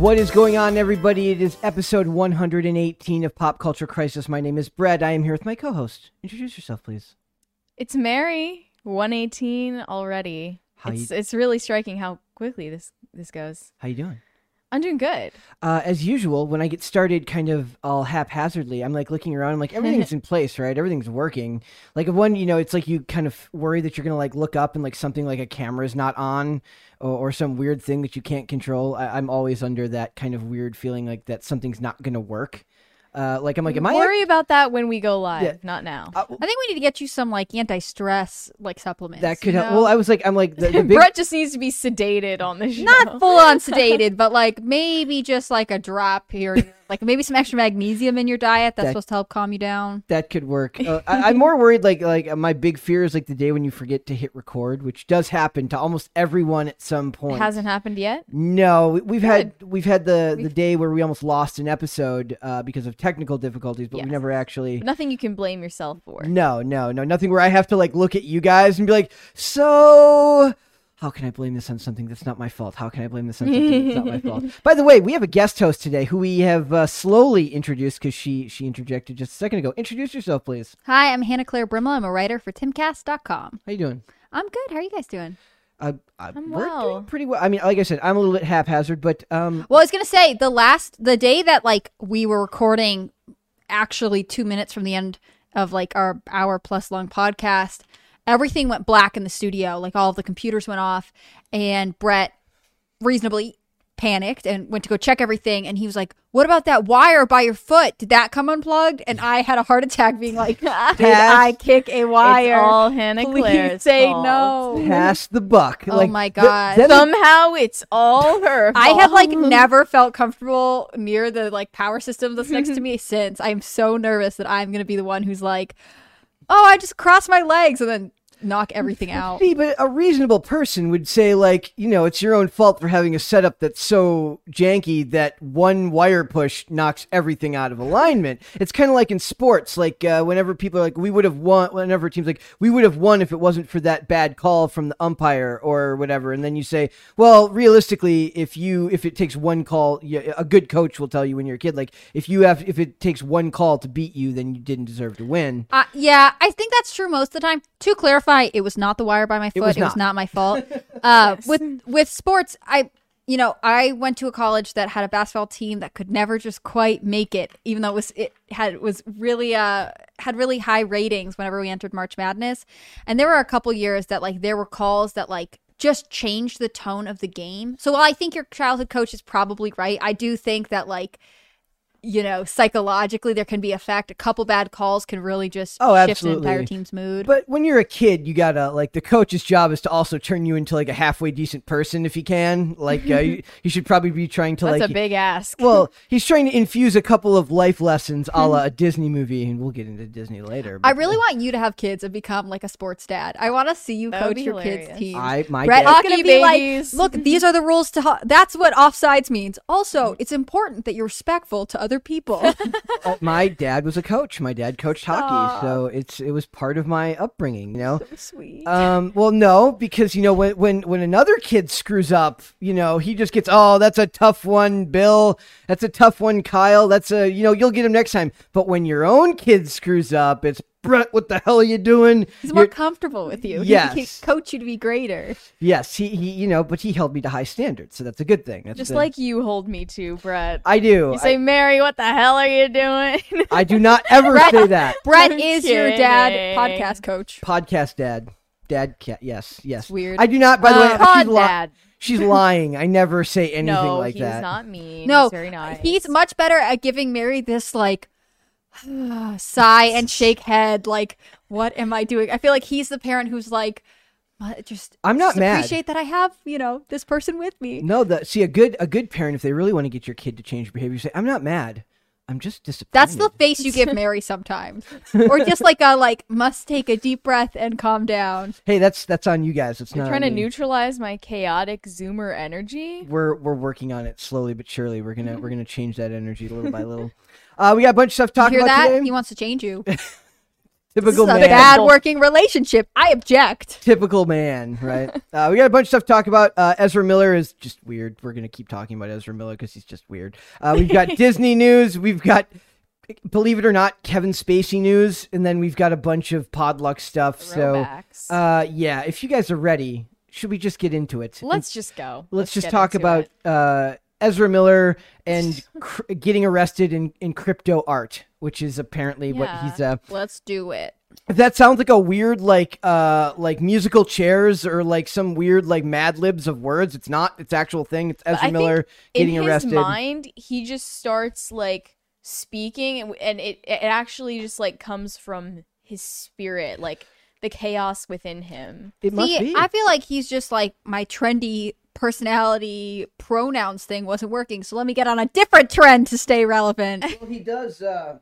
What is going on, everybody? It is episode 118 of Pop Culture Crisis. My name is Brett. I am here with my co host. Introduce yourself, please. It's Mary. 118 already. How it's you- it's really striking how quickly this this goes. How you doing? I'm doing good. Uh, as usual, when I get started kind of all haphazardly, I'm like looking around, I'm like, everything's in place, right? Everything's working. Like, one, you know, it's like you kind of worry that you're going to like look up and like something like a camera is not on or, or some weird thing that you can't control. I, I'm always under that kind of weird feeling like that something's not going to work. Uh, like, I'm like, am I? Worry about that when we go live, Yeah. not now. Uh, I think we need to get you some like anti-stress like supplements. that could help. know? Well, I was like, I'm like, the, the big Brett just needs to be sedated on the show. not full on sedated, but like maybe just like a drop here, like maybe some extra magnesium in your diet that's That- supposed to help calm you down. That could work. Uh, I, I'm more worried. Like, like uh, my big fear is like the day when you forget to hit record, which does happen to almost everyone at some point. It hasn't happened yet. No, we- we've had we've had the the day where we almost lost an episode uh, because of technical difficulties, but we Yes. never actually. But nothing you can blame yourself for. No, no, no, nothing where I have to like look at you guys and be like, so. How can I blame this on something that's not my fault? How can I blame this on something that's not my fault? By the way, we have a guest host today who we have uh, slowly introduced because she she interjected just a second ago. Introduce yourself, please. Hi, I'm Hannah Claire Brimelow. I'm a writer for timcast.com. How are you doing? I'm good. How are you guys doing? Uh, uh, I'm we're well. doing pretty well. I mean, like I said, I'm a little bit haphazard, but um, Well, I was gonna say the last the day that like we were recording, actually two minutes from the end of like our hour plus long podcast, everything went black in the studio. Like all of the computers went off, and Brett reasonably panicked and went to go check everything. And he was like, "What about that wire by your foot? Did that come unplugged?" And I had a heart attack, being like, "Did I kick a wire?" It's all Hannah Please Claire's say fault. no. pass the buck. Oh like, my God. then- Somehow it's all her. I have like never felt comfortable near the like power system that's next to me since. I'm so nervous that I'm gonna be the one who's like, oh, I just crossed my legs and then knock everything out. See, but a reasonable person would say, like, you know, it's your own fault for having a setup that's so janky that one wire push knocks everything out of alignment. It's kind of like in sports, like uh, whenever people are like, we would have won, whenever team's like, we would have won if it wasn't for that bad call from the umpire or whatever. And then you say, well, realistically, if you, if it takes one call, a good coach will tell you when you're a kid, like, if you have, if it takes one call to beat you, then you didn't deserve to win. Uh, yeah, I think that's true most of the time. To clarify, it was not the wire by my foot. was It was, not. not my fault. uh, with with sports, I you know I went to a college that had a basketball team that could never just quite make it, even though it was it had was really uh had really high ratings whenever we entered March Madness, and there were a couple years that like there were calls that like just changed the tone of the game. So while I think your childhood coach is probably right, I do think that like you know psychologically there can be effect. A couple bad calls can really just Oh, shift absolutely. an entire team's mood. But when you're a kid, you gotta like the coach's job is to also turn you into like a halfway decent person if he can. Like uh, you, you should probably be trying to That's like. a big ask. well, he's trying to infuse a couple of life lessons, a la a Disney movie, and we'll get into Disney later. I but, really want you to have kids and become like a sports dad. I want to see you That coach your hilarious. kids' team. I my Brett dad, gonna Hockey be babies. like, look, these are the rules to. Ho- that's what offsides means. Also, it's important that you're respectful to other people. uh, my dad was a coach. My dad coached hockey, so it's it was part of my upbringing. You know. Sweet. Um, well, no, because you know when when when another kid screws up, you know he just gets oh that's a tough one, Bill. That's a tough one, Kyle. That's a you know you'll get him next time. But when your own kid screws up, it's Brett. What the hell are you doing? He's more You're- comfortable with you. Yes. He can coach you to be greater. yes, he he you know, but he held me to high standards, so that's a good thing. That's Just the- like you hold me to, Brett. I do. you say, Mary, what the hell are you doing? I, I do not ever say that. Brett I'm is your dad podcast coach. Podcast dad, dad cat. Yes, yes. weird. I do not. By the way, Uh, she's, pod li- dad. she's lying. I never say anything no, like he's that. not mean. No, he's very nice. He's much better at giving Mary this like sigh and shake head. Like, what am I doing? I feel like he's the parent who's like, "Uh, just I'm not just mad. Appreciate that I have you know this person with me. No, the see a good a good parent if they really want to get your kid to change behavior, say, "I'm not mad. I'm just disappointed." That's the face you give Mary sometimes, or just like a like must take a deep breath and calm down. Hey, that's that's on you guys. It's You're not trying to me. neutralize my chaotic Zoomer energy. We're we're working on it slowly but surely. We're gonna we're gonna change that energy little by little. Uh, we got a bunch of stuff to You talk hear about that? today. He wants to change you. Typical This is a man. bad working relationship. I object. Typical man, right? uh, we got a bunch of stuff to talk about. Uh, Ezra Miller is just weird. We're gonna keep talking about Ezra Miller because he's just weird. Uh, we've got Disney news. We've got, believe it or not, Kevin Spacey news, and then we've got a bunch of Podluck stuff. So, uh, yeah, if you guys are ready, should we just get into it? Let's just go. let's, just talk about it. uh, Ezra Miller and cr- getting arrested in, in crypto art, which is apparently what Yeah. he's uh, Let's do it. if that sounds like a weird like uh like musical chairs or like some weird like mad libs of words it's not it's actual thing it's ezra miller getting in arrested his mind, he just starts like speaking, and, and it it actually just like comes from his spirit, like the chaos within him. it must See, be I feel like he's just like my trendy personality pronouns thing wasn't working, so let me get on a different trend to stay relevant. well, he does uh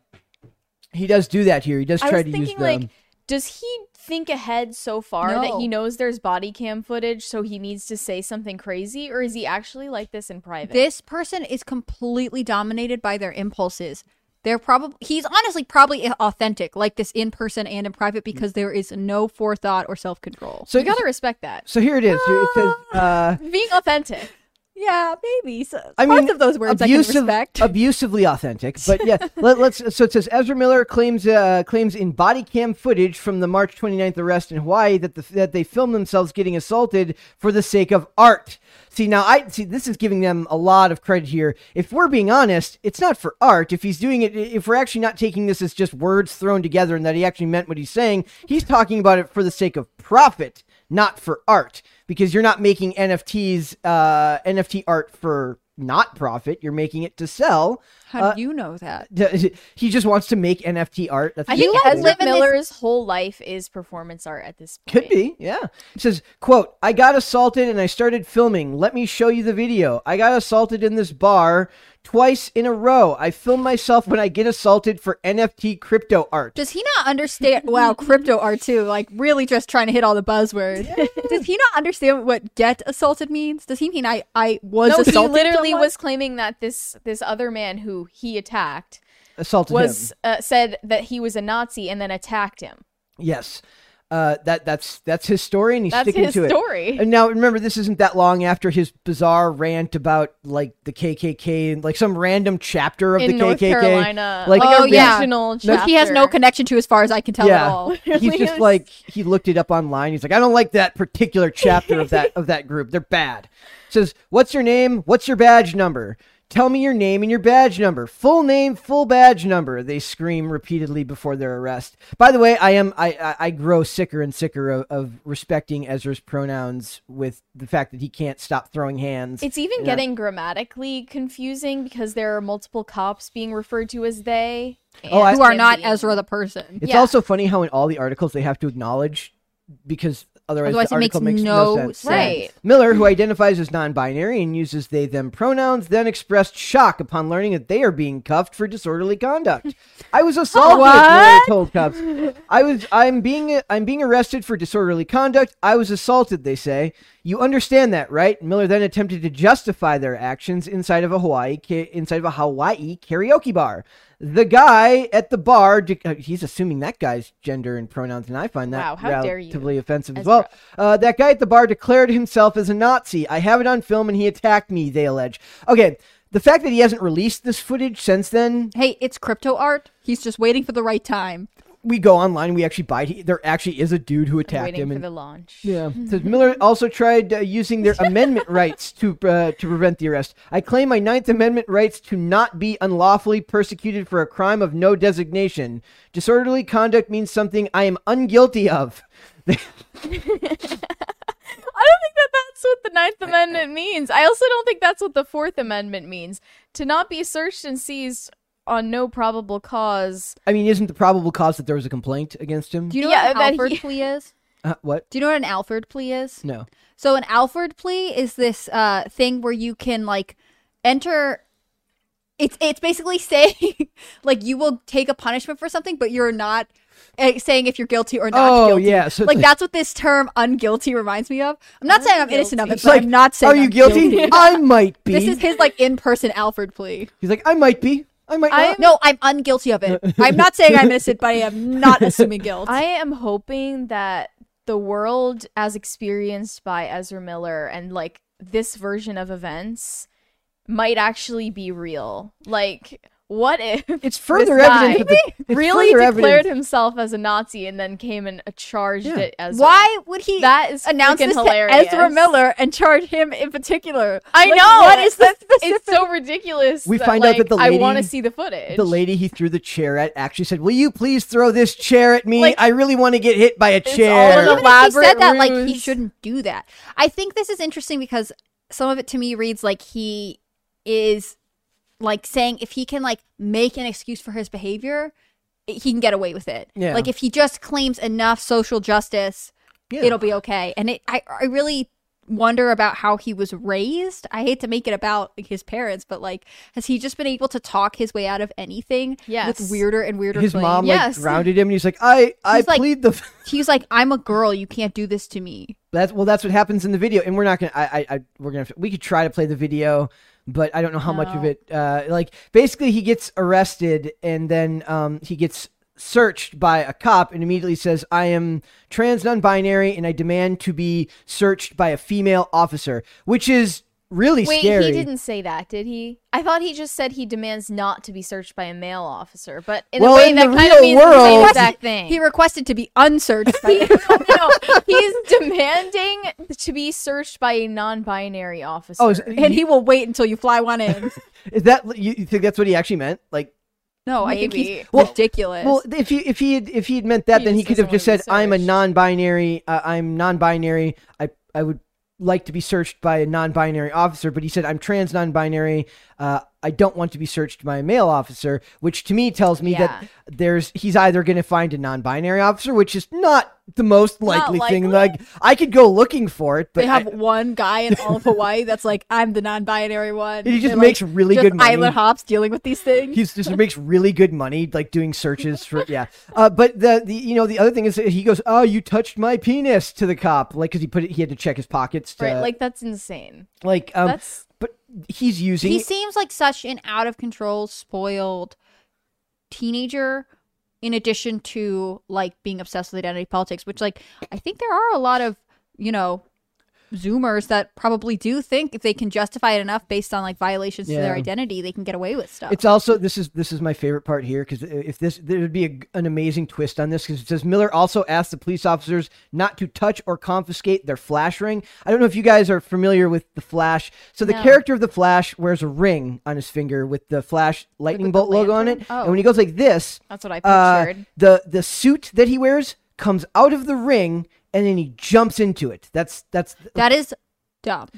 he does do that here he does I try was to thinking, use the like, does he think ahead so far that he knows there's body cam footage, so he needs to say something crazy, or is he actually like this in private? this person is completely dominated by their impulses. They're probably he's honestly probably authentic, like this in person and in private, because there is no forethought or self control. so you gotta respect that. so here it is it says uh Being authentic. Yeah, maybe. So, I parts mean, of those words I can respect. abusively authentic, but yeah. let, us So it says Ezra Miller claims uh, claims in body cam footage from the March 29th arrest in Hawaii that the, that they filmed themselves getting assaulted for the sake of art. See now, I see this is giving them a lot of credit here. If we're being honest, it's not for art. If he's doing it, if we're actually not taking this as just words thrown together and that he actually meant what he's saying, he's talking about it for the sake of profit, not for art. Because you're not making NFTs, uh, NFT art for not profit. You're making it to sell. How uh, do you know that? He just wants to make NFT art. That's I just think You cool. Ezra live in this- Miller's whole life is performance art at this point. Could be, yeah. It says, quote, I got assaulted and I started filming. Let me show you the video. I got assaulted in this bar twice in a row. I film myself when I get assaulted for NFT crypto art. Does he not understand? Wow, crypto art too. Like really, just trying to hit all the buzzwords. Does he not understand what "get assaulted" means? Does he mean I I was No, he literally someone? was claiming that this this other man who he attacked Assaulted was him. uh, said that he was a Nazi and then attacked him. Yes. Uh, that that's that's his story, and he's That's sticking his to it. And now remember, this isn't that long after his bizarre rant about like the KKK and like some random chapter of in the North KKK. Carolina, Like- like, Oh, a yeah. regional No, he has no connection to, as far as I can tell Yeah. at all. He's just is. like he looked it up online. He's like, I don't like that particular chapter of that of that group. They're bad. Says, what's your name? What's your badge number? Tell me your name and your badge number. Full name, full badge number. They scream repeatedly before their arrest. By the way, I am I I, I grow sicker and sicker of, of respecting Ezra's pronouns with the fact that he can't stop throwing hands. It's even Yeah. getting grammatically confusing because there are multiple cops being referred to as they. Oh, I- Who are not Ezra the person. It's Yeah. also funny how in all the articles they have to acknowledge because otherwise, Otherwise the it makes article makes, no sense. sense. Right. Miller, who identifies as non-binary and uses they them pronouns, then expressed shock upon learning that they are being cuffed for disorderly conduct. I was assaulted, Miller told cops. I was I'm being I'm being arrested for disorderly conduct. I was assaulted, they say. You understand that, right? Miller then attempted to justify their actions inside of a Hawaii inside of a Hawaii karaoke bar. The guy at the bar, de- uh, he's assuming that guy's gender and pronouns, and I find that Wow, how dare you, relatively offensive as Ezra. well. Uh, that guy at the bar declared himself as a Nazi. I have it on film, and he attacked me. They allege. Okay, the fact that he hasn't released this footage since then, Hey, it's crypto art. He's just waiting for the right time. We go online, we actually buy. He, there actually is a dude who attacked waiting him, for and the launch. yeah. Says Miller also tried uh, using their amendment rights to uh, to prevent the arrest. I claim my Ninth Amendment rights to not be unlawfully persecuted for a crime of no designation. Disorderly conduct means something I am unguilty of. I don't think that that's what the Ninth Amendment means. I also don't think that's what the Fourth Amendment means. To not be searched and seized on no probable cause. I mean, isn't the probable cause that there was a complaint against him? Do you know Yeah, what an Alford he- plea is? Uh, what? Do you know what an Alford plea is? No. So an Alford plea is this uh thing where you can like enter it's it's basically saying like you will take a punishment for something but you're not uh, saying if you're guilty or not Oh, guilty. yeah, so like like- that's what this term unguilty reminds me of. I'm not saying I'm innocent of it, It's but like, I'm not saying Are you I'm guilty? I might be. This is his like in-person Alford plea. He's like, I might be. I might not. No, I'm unguilty of it. I'm not saying I miss it, but I am not assuming guilt. I am hoping that the world as experienced by Ezra Miller and like this version of events might actually be real. Like, what if It's further this guy evidence. That the, it's really further declared evidence. himself as a Nazi and then came and uh, charged Yeah. it as Why would he That is announce freaking this hilarious. to Ezra Miller and charge him in particular? I Like, know What is the specific? It's so ridiculous. We that, find out that like, the I want to lady- see the footage. The lady he threw the chair at actually said, "Will you please throw this chair at me? Like- I really want to get hit by a all chair." an Even he said that, like he shouldn't do that. I think this is interesting because some of it to me reads like he is like saying if he can like make an excuse for his behavior, he can get away with it. Yeah. Like if he just claims enough social justice, Yeah. it'll be okay. And it, I, I really wonder about how he was raised. I hate to make it about his parents, but like, has he just been able to talk his way out of anything? Yes. With weirder and weirder. His claims? mom Yes. like grounded him, and he's like, "I, I He's like- plead the." He's like, I'm a girl. You can't do this to me. That's well. That's what happens in the video, and we're not gonna. I, I, I we're gonna. Have to, we could try to play the video, but I don't know how much of it. Uh, like basically, he gets arrested, and then um, he gets searched by a cop, and immediately says, "I am trans, non-binary, and I demand to be searched by a female officer," which is really Wait, scary. he didn't say that, did he? I thought he just said he demands not to be searched by a male officer, but in Well, a way in that the kind real of means the same world- exact thing. He requested to be unsearched. by- no, he's demanding to be searched by a non-binary officer. Oh, is, and he will wait until you fly one in. is that you, you think that's what he actually meant? Like, No, I think he's Well- ridiculous. well, if he if he had if he had meant that, He then he could have just said, "I'm a non-binary. Uh, I'm non-binary. I I would like to be searched by a non-binary officer." But he said, "I'm trans, non-binary. Uh, I don't want to be searched by a male officer," which to me tells me Yeah. that there's he's either going to find a non-binary officer, which is not the most likely, thing. Like I could go looking for it, but they have I- one guy in all of Hawaii that's like, I'm the non-binary one. he just makes like, really just good money. island hops dealing with these things. He's just makes really good money, like doing searches for yeah. Uh, but the, the you know the other thing is he goes, "Oh, you touched my penis" to the cop, like because he put it, he had to check his pockets to right, like that's insane. like um. That's he's using he seems like such an out of control, spoiled teenager. In addition to like being obsessed with identity politics, which like I think there are a lot of you know Zoomers that probably do think if they can justify it enough based on like violations to their identity, they can get away with stuff. It's also this is this is my favorite part here because if this there would be a, an amazing twist on this because it says Miller also asked the police officers not to touch or confiscate their flash ring. I don't know if you guys are familiar with the Flash. So the No. character of the Flash wears a ring on his finger with the Flash lightning with bolt logo on it. Oh. and when he goes like this, that's what I uh, pictured. the the suit that he wears comes out of the ring and then he jumps into it. That's that's that is dumb.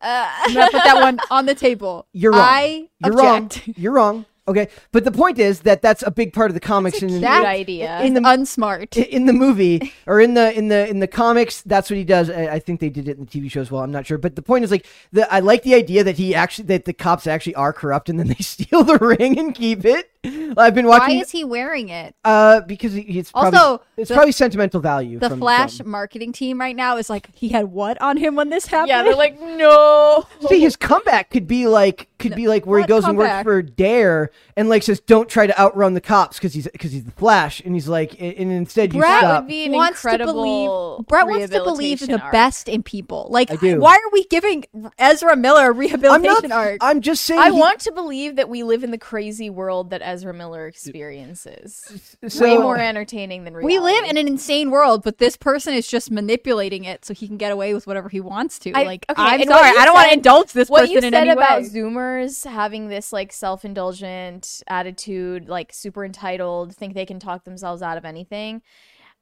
Uh, I'm gonna put that one on the table. you're wrong. I you're object. wrong. You're wrong. Okay, but the point is that that's a big part of the comics That's a and cute That- idea. in the unsmart. in the movie or in the in the in the comics that's what he does I, I think they did it in the tv show as well i'm not sure but the point is like the i like the idea that he actually that the cops actually are corrupt and then they steal the ring and keep it i've been watching. Why is he wearing it? uh because he- it's probably, Also, it's the- probably sentimental value The from Flash film. marketing team right now is like, he had what on him when this happened? yeah, they're like, no. See, his comeback could be like could be like where he what goes and works for Dare and like says, "Don't try to outrun the cops because he's because he's the Flash," and he's like, and and instead you Brett stop. would be an wants to believe Brett wants to believe in the arc. best in people. Like, I do. why are we giving Ezra Miller a I'm rehabilitation not. arc? I'm just saying. I he- want to believe that we live in the crazy world that Ezra Miller experiences. so, Way more entertaining than reality. we live in an insane world, but this person is just manipulating it so he can get away with whatever he wants to. I- like, okay, I'm sorry, I don't want to indulge this what person you in said any about way. Zoomers having this like self-indulgent attitude, like super entitled, think they can talk themselves out of anything.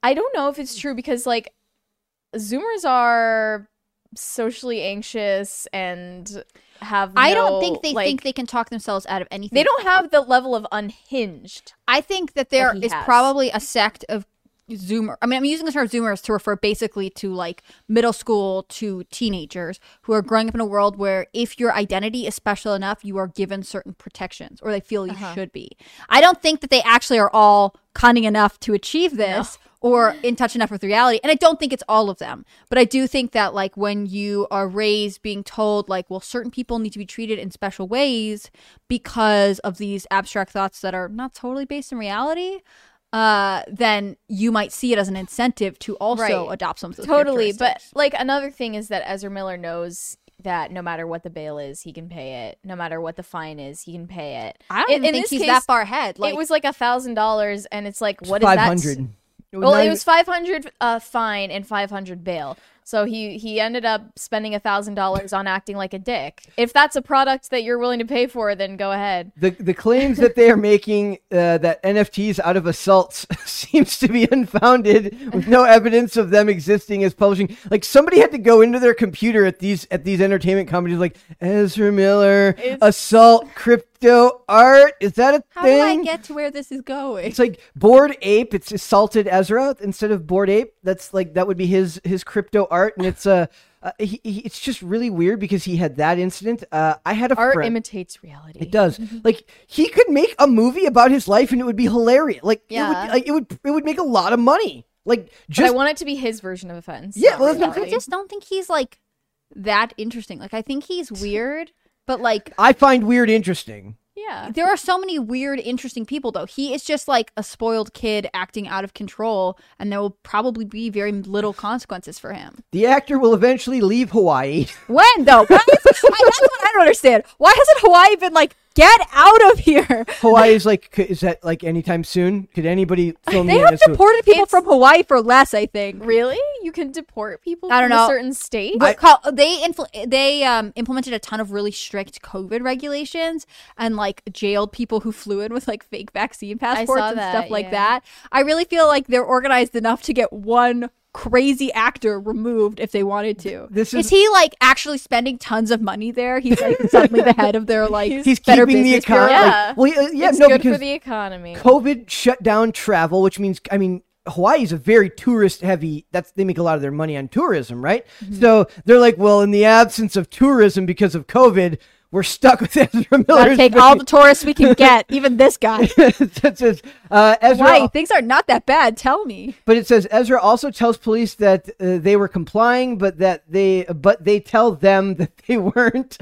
I don't know if it's true because like Zoomers are socially anxious and have. I don't think they like, think they can talk themselves out of anything. they don't have the level of unhinged. I think that there he has. probably a sect of Zoomer. I mean, I'm using the term Zoomers to refer basically to like middle school to teenagers who are growing up in a world where if your identity is special enough, you are given certain protections or they feel you Uh-huh. should be. I don't think that they actually are all cunning enough to achieve this or in touch enough with reality. And I don't think it's all of them, but I do think that like when you are raised being told like, well, certain people need to be treated in special ways because of these abstract thoughts that are not totally based in reality. Uh, then you might see it as an incentive to also Right. adopt some of those totally but like another thing is that ezra miller knows that no matter what the bail is he can pay it no matter what the fine is he can pay it I don't In- even in think he's case, that far ahead. Like it was like a thousand dollars and it's like what is Five that well it was 500 uh fine and 500 bail so he he ended up spending a thousand dollars on acting like a dick if that's a product that you're willing to pay for then go ahead the the claims that they are making uh, that NFTs out of assaults seems to be unfounded, with no evidence of them existing as publishing. Like somebody had to go into their computer at these at these entertainment companies, like Ezra Miller, It's- assault crypto art. Is that a thing? how do I get to where this is going? it's like bored ape. It's assaulted Ezra instead of bored ape. That's like that would be his his crypto art, and it's uh, uh he, he, it's just really weird because he had that incident. Uh, I had a art friend. imitates reality It does. Like he could make a movie about his life and it would be hilarious. Like it Yeah. would like it would it would make a lot of money. Like but i want it to be his version of offense Yeah, well, that's what I'm I just don't think he's like that interesting. Like I think he's weird, but like I find weird interesting. Yeah there are so many weird, interesting people though. He is just like a spoiled kid acting out of control, and there will probably be very little consequences for him. The actor will eventually leave Hawaii. When though? Why is, that's what I don't understand. Why hasn't Hawaii been like, get out of here? Hawaii is like, is that like anytime soon? Could anybody film They me in have this movie? deported people It's- from Hawaii for less, I think. Really? You can deport people I don't from know. a certain state? But call, they infl- they um, implemented a ton of really strict COVID regulations and like jailed people who flew in with like fake vaccine passports and that, stuff like yeah. that. I really feel like they're organized enough to get one crazy actor removed if they wanted to. This is, is- he like actually spending tons of money there? He's like suddenly the head of their like He's better keeping the business bureau? economy. Yeah. Like, well, yeah, yeah, it's no, good because for the economy. COVID shut down travel, which means I mean Hawaii is a very tourist heavy. That's they make a lot of their money on tourism, right? Mm-hmm. So they're like, well, in the absence of tourism because of COVID, we're stuck with Ezra Gotta Miller's take all the tourists we can get, even this guy. it says uh, Ezra, Why? Things are not that bad. Tell me. but it says Ezra also tells police that uh, they were complying, but that they but they tell them that they weren't.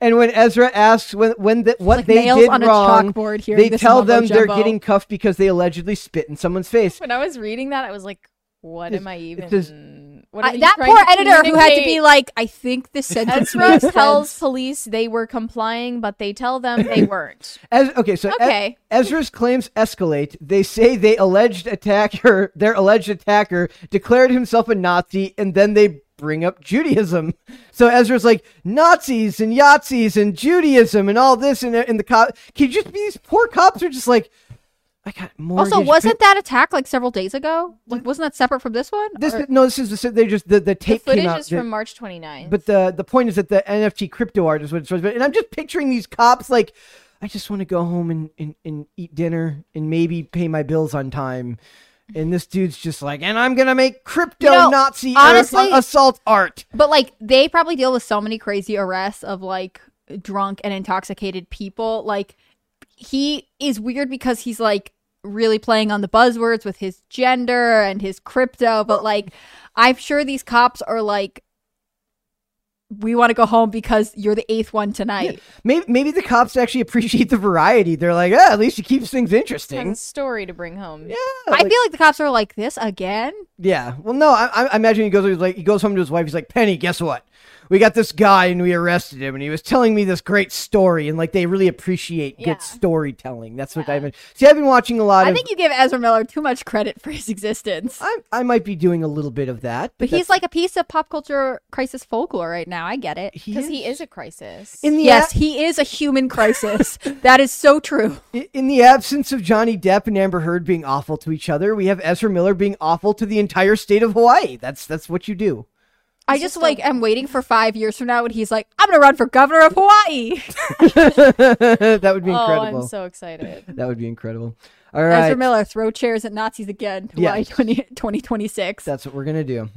And when Ezra asks when when the, what Like they did on wrong, chalkboard hearing they tell mumbo them they're getting cuffed because they allegedly spit in someone's face. when I was reading that, I was like, what It's- am I even? Just- what are I, you that poor to editor who had to be like, I think this sentence Ezra makes tells sense. police they were complying, but they tell them they weren't. Ez- okay, so E- Okay. Ezra's claims escalate. They say they alleged attacker, their alleged attacker, declared himself a Nazi, and then they bring up Judaism. So Ezra's like Nazis and Yahtzees and Judaism and all this, and and the cop. Can you just be these poor cops are just like, I got mortgage. Also, wasn't that attack like several days ago? Like, wasn't that separate from this one? this? Or- No, this is the, they just the, the The tape footage came out. is that- from March 29th. But the the point is that the NFT crypto art is what it's supposed to be. And I'm just picturing these cops like, I just want to go home and, and, and eat dinner and maybe pay my bills on time. And this dude's just like, and I'm gonna make crypto You know, Nazi honestly- assault art. But like, they probably deal with so many crazy arrests of like drunk and intoxicated people. Like, he is weird because he's like really playing on the buzzwords with his gender and his crypto. But like, I'm sure these cops are like, we want to go home because you're the eighth one tonight. Maybe maybe the cops actually appreciate the variety. They're like, ah, at least she keeps things has interesting. a story to bring home. Yeah, I feel like the cops are like this again. Yeah. Well, no, I, I- I imagine he goes he's like he goes home to his wife. He's like, Penny, guess what? We got this guy and we arrested him, and he was telling me this great story, and like they really appreciate Yeah. good storytelling. That's what I've been. See, I've been watching a lot of I of. think you give Ezra Miller too much credit for his existence. I, I might be doing a little bit of that, But he's like a piece of pop culture crisis folklore right now. I get it. Because he is a crisis. in the Yes, ab- he is a human crisis. that is so true. in the absence of Johnny Depp and Amber Heard being awful to each other, we have Ezra Miller being awful to the entire state of Hawaii. That's that's what you do. I just like am waiting for five years from now when he's like, I'm gonna run for governor of Hawaii. that would be oh, incredible. I'm so excited. that would be incredible. All right, Ezra Miller, throw chairs at Nazis again. Hawaii Yes. 20, 2026. that's what we're gonna do.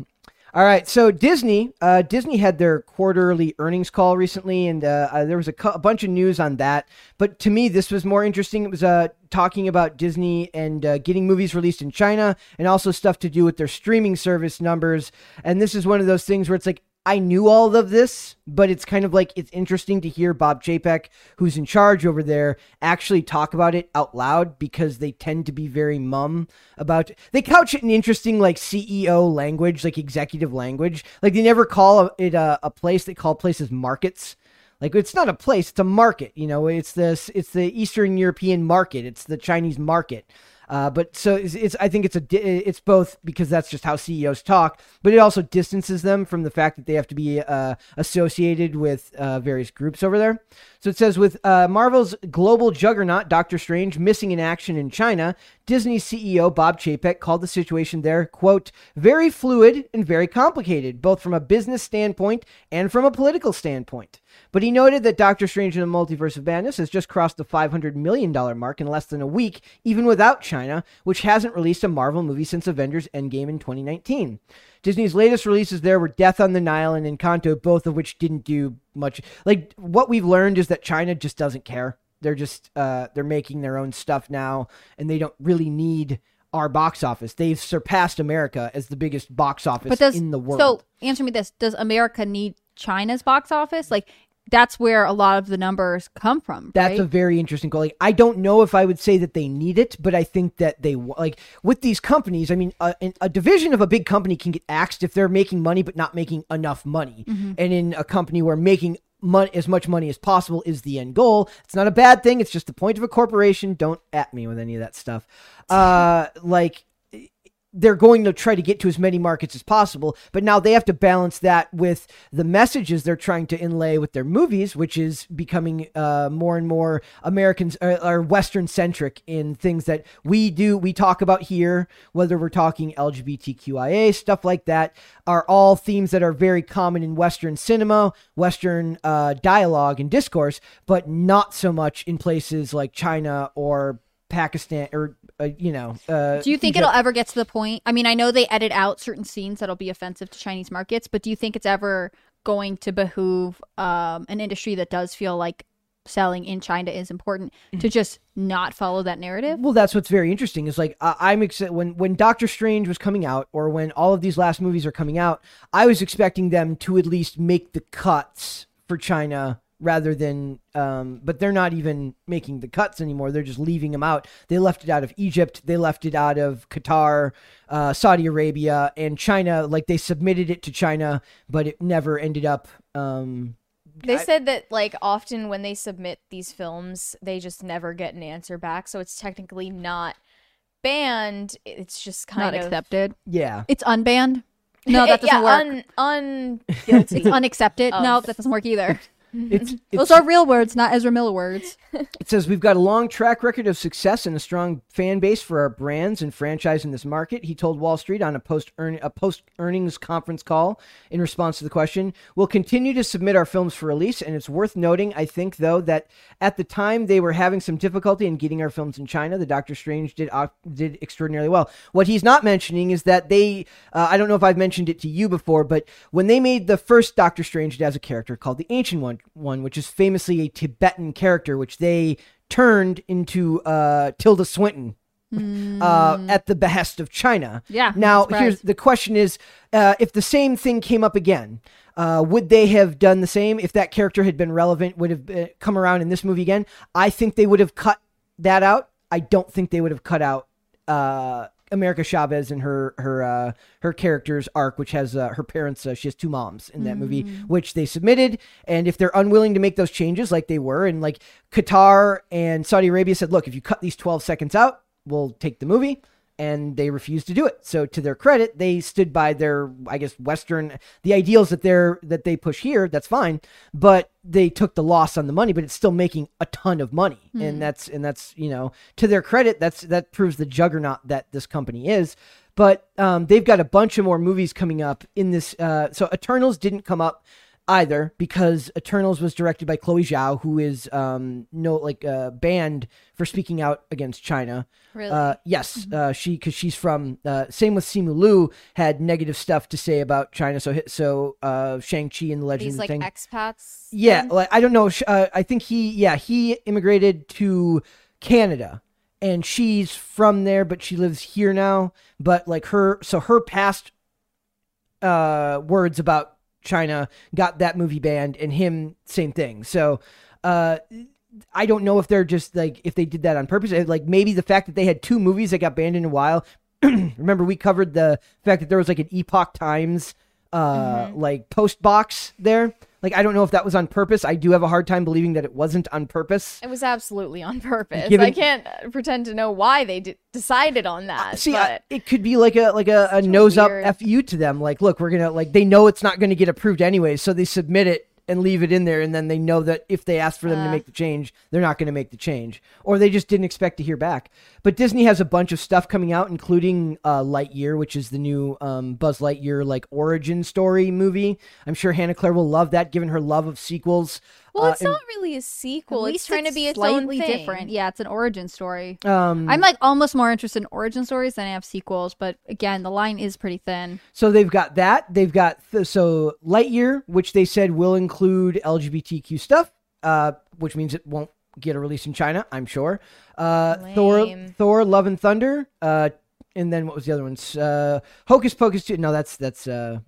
All right, so Disney, uh, Disney had their quarterly earnings call recently, and uh, uh, there was a, a bunch of news on that. But to me, this was more interesting. It was uh, talking about Disney and uh, getting movies released in China, and also stuff to do with their streaming service numbers. And this is one of those things where it's like I knew all of this, but it's kind of like it's interesting to hear Bob Chapek, who's in charge over there, actually talk about it out loud because they tend to be very mum about. They couch it in interesting like CEO language, like executive language. Like they never call it a, a place; they call places markets. Like it's not a place; it's a market. You know, it's this. It's the Eastern European market. It's the Chinese market. Uh, but so it's, it's, I think it's a it's both because that's just how CEOs talk, but it also distances them from the fact that they have to be uh, associated with uh, various groups over there. So it says with uh, Marvel's global juggernaut Doctor Strange missing in action in China, Disney CEO Bob Chapek called the situation there quote very fluid and very complicated, both from a business standpoint and from a political standpoint. But he noted that Doctor Strange in the Multiverse of Madness has just crossed the $500 million mark in less than a week, even without China, which hasn't released a Marvel movie since Avengers Endgame in 2019. Disney's latest releases there were Death on the Nile and Encanto, both of which didn't do much. Like, what we've learned is that China just doesn't care. They're just, uh, they're making their own stuff now, and they don't really need our box office. They've surpassed America as the biggest box office does in the world. so answer me this: Does America need China's box office? Like that's where a lot of the numbers come from. That's right? a very interesting call. Like, I don't know if I would say that they need it, but I think that they like with these companies. I mean, a, a division of a big company can get axed if they're making money but not making enough money. And in a company where making money as much money as possible is the end goal, it's not a bad thing. It's just the point of a corporation. Don't at me with any of that stuff. Uh, like they're going to try to get to as many markets as possible, but now they have to balance that with the messages they're trying to inlay with their movies, which is becoming uh, more and more Americans or Western centric in things that we do, we talk about here, whether we're talking LGBTQIA, stuff like that, are all themes that are very common in Western cinema, Western uh, dialogue and discourse, but not so much in places like China or Pakistan or uh, you know. Uh, Do you think Egypt. it'll ever get to the point? I mean, I know they edit out certain scenes that'll be offensive to Chinese markets, but do you think it's ever going to behoove um, an industry that does feel like selling in China is important to just not follow that narrative? Well, that's what's very interesting. Is like I I'm excited when when Doctor Strange was coming out, or when all of these last movies are coming out. I was expecting them to at least make the cuts for China rather than um but they're not even making the cuts anymore they're just leaving them out they left it out of egypt they left it out of qatar uh, saudi arabia and china like they submitted it to china but it never ended up um They said that like often when they submit these films, they just never get an answer back. So it's technically not banned. It's just kind of Not of accepted. yeah It's unbanned. No, that doesn't yeah, work. Un, un it's unaccepted. Of- No, that doesn't work either. it's, it's Those are real words, not Ezra Miller words. It says we've got a long track record of success and a strong fan base for our brands and franchise in this market. He told Wall Street on a post a post earnings conference call in response to the question. We'll continue to submit our films for release, and it's worth noting, I think, though, that at the time they were having some difficulty in getting our films in China. The Doctor Strange did uh, did extraordinarily well. What he's not mentioning is that they uh, I don't know if I've mentioned it to you before, but when they made the first Doctor Strange, it has a character called the Ancient One, one which is famously a Tibetan character, which they turned into uh, Tilda Swinton. Uh, at the behest of China. Yeah, Now, here's the question: Is uh, if the same thing came up again, uh, would they have done the same? If that character had been relevant, would have uh, come around in this movie again? I think they would have cut that out. I don't think they would have cut out uh, America Chavez and her her uh, her character's arc, which has uh, her parents. Uh, she has two moms in that movie, which they submitted. And if they're unwilling to make those changes, like they were, and like Qatar and Saudi Arabia said, look, if you cut these twelve seconds out, we'll take the movie. And they refused to do it. So, to their credit, they stood by their, I guess, Western the ideals that they're that they push here. That's fine, but they took the loss on the money. But it's still making a ton of money, and that's and that's you know to their credit, that's that proves the juggernaut that this company is. But um, they've got a bunch of more movies coming up in this. Uh, so Eternals didn't come up either because Eternals was directed by Chloe Zhao, who is um no like uh, banned for speaking out against China. Really? Uh, yes, uh, she because she's from. Uh, same with Simu Liu had negative stuff to say about China. So so uh, Shang Chi and the Legend These like thing. expats. Yeah, then? like I don't know. Uh, I think he, yeah, he immigrated to Canada, and she's from there, but she lives here now. But like her, so her past uh, words about China got that movie banned, and him same thing. So. Uh, I don't know if they're just like if they did that on purpose. Uh, Like maybe the fact that they had two movies that got banned in a while. Remember, we covered the fact that there was like an Epoch Times uh like post box there. Like I don't know if that was on purpose. I do have a hard time believing that it wasn't on purpose. It was absolutely on purpose. Given- I can't uh, pretend to know why they d- decided on that. See, I, but it could be like a like a, a nose weird- up fu to them. Like, look, we're gonna like they know it's not gonna get approved anyway, so they submit it and leave it in there, and then they know that if they ask for them to Uh. make the change, they're not gonna make the change, or they just didn't expect to hear back. But Disney has a bunch of stuff coming out, including uh, Lightyear, which is the new um, Buzz Lightyear like origin story movie. I'm sure Hannah Claire will love that, given her love of sequels. Well, Uh, it's and- not really a sequel. At It's least trying to be its slightly own thing. different. Yeah, it's an origin story. um, I'm like almost more interested in origin stories than I have sequels, but again, the line is pretty thin. So they've got that. They've got th- so Lightyear, which they said will include LGBTQ stuff, uh, which means it won't get a release in China. I'm sure. Uh, Thor, Lame. Thor, Love and Thunder, uh, and then what was the other ones? Uh, Hocus Pocus two. No, that's that's uh,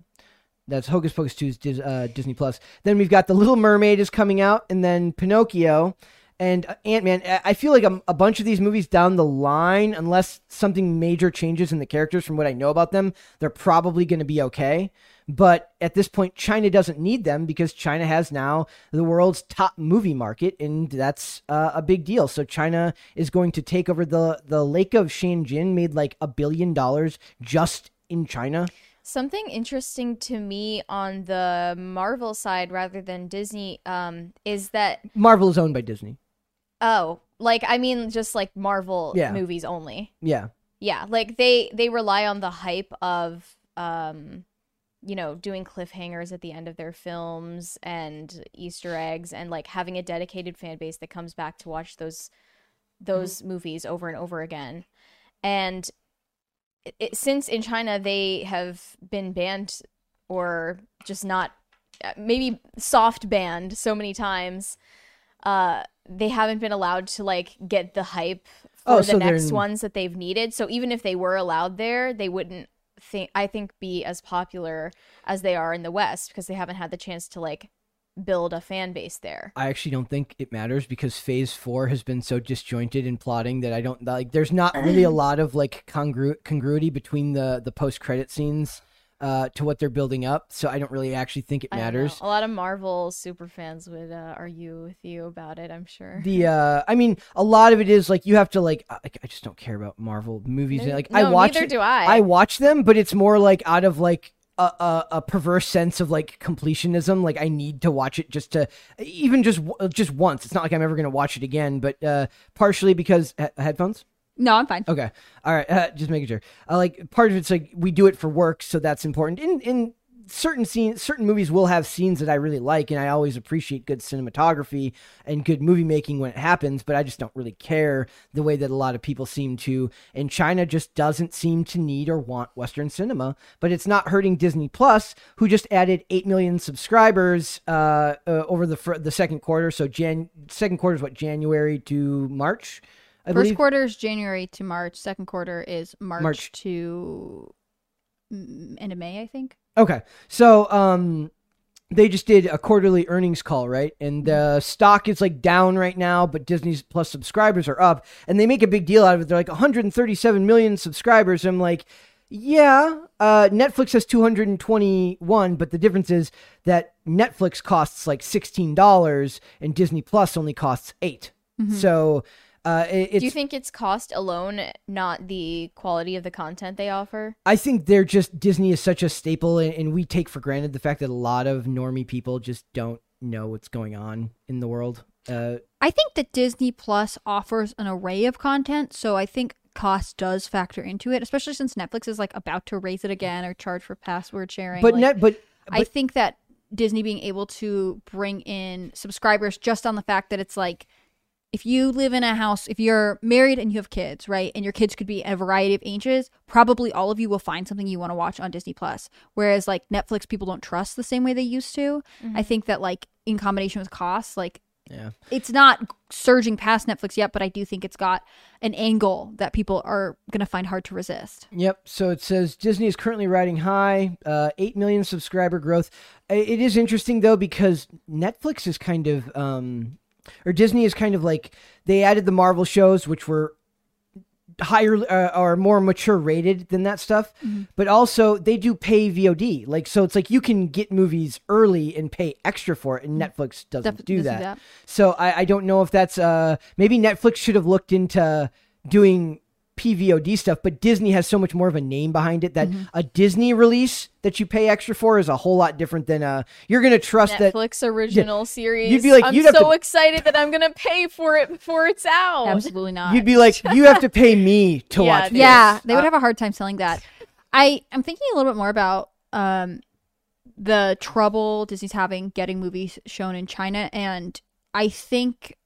that's Hocus Pocus 2's Dis- uh, Disney Plus. Then we've got The Little Mermaid is coming out, and then Pinocchio and uh, Ant Man. I feel like a, a bunch of these movies down the line, unless something major changes in the characters from what I know about them, they're probably going to be okay. But at this point, China doesn't need them because China has now the world's top movie market, and that's uh, a big deal. So China is going to take over the the Lake of Changjin, made like a billion dollars just in China. Something interesting to me on the Marvel side rather than Disney um, is that Marvel is owned by Disney. oh, like I mean, just like Marvel Yeah. movies only. Yeah. Yeah, like they they rely on the hype of um you know, doing cliffhangers at the end of their films and Easter eggs and like having a dedicated fan base that comes back to watch those those movies over and over again. And it, since in China they have been banned or just not uh, maybe soft banned so many times uh they haven't been allowed to like get the hype for Oh, the so they're next ones that they've needed. So even if they were allowed there they wouldn't think i think be as popular as they are in the west because they haven't had the chance to like build a fan base there I actually don't think it matters because Phase Four has been so disjointed in plotting that I don't like. There's not really a lot of like congru- congruity between the the post credit scenes uh, to what they're building up. So I don't really actually think it I don't know. matters. a lot of marvel super fans would uh, argue with you about it i'm sure The uh, I mean, a lot of it is like you have to like. I, I just don't care about Marvel movies. No- like I watch, neither do I. I watch them, but it's more like out of like a, a, a perverse sense of like completionism. Like I need to watch it just to, even just just once. It's not like I'm ever gonna watch it again. But uh, partially because he- headphones. No, I'm fine. Okay, all right. Uh, just making sure. Uh, like part of it's like we do it for work, so that's important. In in certain scenes, certain movies will have scenes that I really like, and I always appreciate good cinematography and good movie making when it happens. But I just don't really care the way that a lot of people seem to. And China just doesn't seem to need or want Western cinema. But it's not hurting Disney Plus, who just added eight million subscribers uh, uh, over the fir- the second quarter. So Jan second quarter is what January to March. I First believe. quarter is January to March. Second quarter is March, March. to mm, end of May, I think. Okay. So um they just did a quarterly earnings call, right? And the stock is like down right now, but Disney's Plus subscribers are up. And they make a big deal out of it. They're like 137 million subscribers. I'm like, yeah, uh, Netflix has 221, but the difference is that Netflix costs like $16 and Disney Plus only costs 8 So uh, it- it's do you think it's cost alone not the quality of the content they offer I think they're just Disney is such a staple, and, and we take for granted the fact that a lot of normie people just don't know what's going on in the world. Uh, I think that Disney Plus offers an array of content, so I think cost does factor into it, especially since Netflix is like about to raise it again or charge for password sharing. but Like, net, but, I think that Disney being able to bring in subscribers just on the fact that it's like if you live in a house, if you're married and you have kids, right, and your kids could be a variety of ages, probably all of you will find something you want to watch on Disney Plus. Whereas like Netflix, people don't trust the same way they used to. I think that like in combination with costs, like Yeah. it's not surging past Netflix yet, but I do think it's got an angle that people are gonna find hard to resist. Yep. So it says Disney is currently riding high, uh, 8 million subscriber growth. It is interesting, though, because Netflix is kind of, um, or Disney is kind of like, they added the Marvel shows, which were higher uh, or more mature rated than that stuff but also they do pay vod like so it's like you can get movies early and pay extra for it and netflix doesn't Def- do that. do that. so I, I don't know if that's uh maybe netflix should have looked into doing pvod stuff but disney has so much more of a name behind it that Mm-hmm. a disney release that you pay extra for is a whole lot different than uh you're gonna trust that Netflix original series. You'd be like- I'm you'd so to- excited that I'm gonna pay for it before it's out. Absolutely not. you'd be like you have to pay me to Yeah, watch dude. this. yeah, they Uh, would have a hard time selling that. I I'm thinking a little bit more about um the trouble Disney's having getting movies shown in China, and I think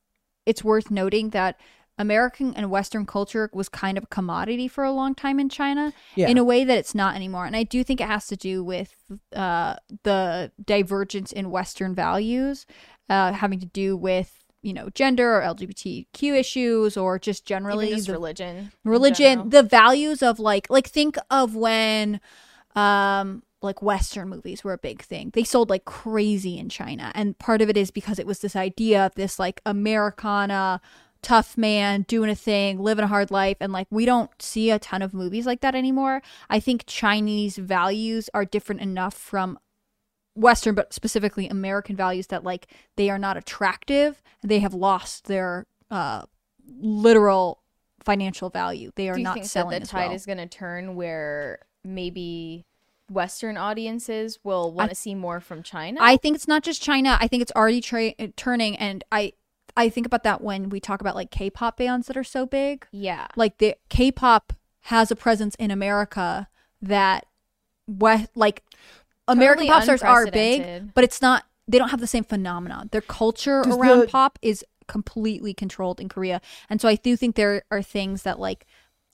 it's worth noting that American and Western culture was kind of a commodity for a long time in China Yeah. in a way that it's not anymore. And I do think it has to do with uh, the divergence in Western values, uh, having to do with you know gender or LGBTQ issues or just generally just the religion. religion general. the values of like like think of when um like western movies were a big thing they sold like crazy in china and part of it is because it was this idea of this like americana tough man doing a thing living a hard life and like we don't see a ton of movies like that anymore i think chinese values are different enough from western but specifically american values that like they are not attractive they have lost their uh literal financial value they are Do you not think that selling the tide well. is gonna turn where maybe Western audiences will want to see more from China? I think it's not just China. I think it's already tra- turning, and I I think about that when we talk about like K-pop bands that are so big. yeah. Like the K-pop has a presence in America that we- like American Totally pop stars are big, but it's not. They don't have the same phenomenon. Their culture Does around the- pop is completely controlled in Korea, and so I do think there are things that like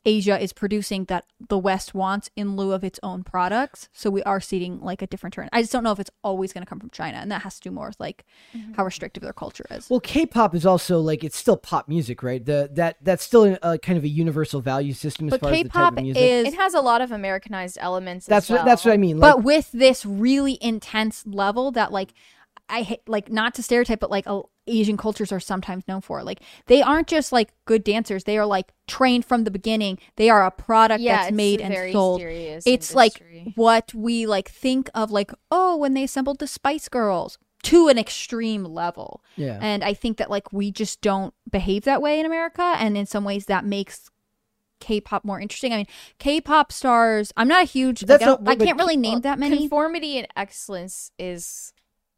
Asia is producing that the West wants in lieu of its own products. So we are seeing like a different turn. I just don't know if it's always going to come from China, and that has to do more with like Mm-hmm. how restrictive their culture is. Well, K-pop is also like it's still pop music, right? The that that's still a, a kind of a universal value system as but far as the type K-pop of music. is It has a lot of Americanized elements. that's as well. what that's what I mean. Like, but with this really intense level that like I hate like not to stereotype, but like uh, Asian cultures are sometimes known for. Like they aren't just like good dancers; they are like trained from the beginning. They are a product Yeah, that's made and sold. serious It's like what we like think of like oh when they assembled the Spice Girls to an extreme level. Yeah. and I think that like we just don't behave that way in America, and in some ways that makes. K-pop more interesting. I mean, K-pop stars. I'm not a huge. That's I, don't, not- I can't really name that many. Conformity and excellence is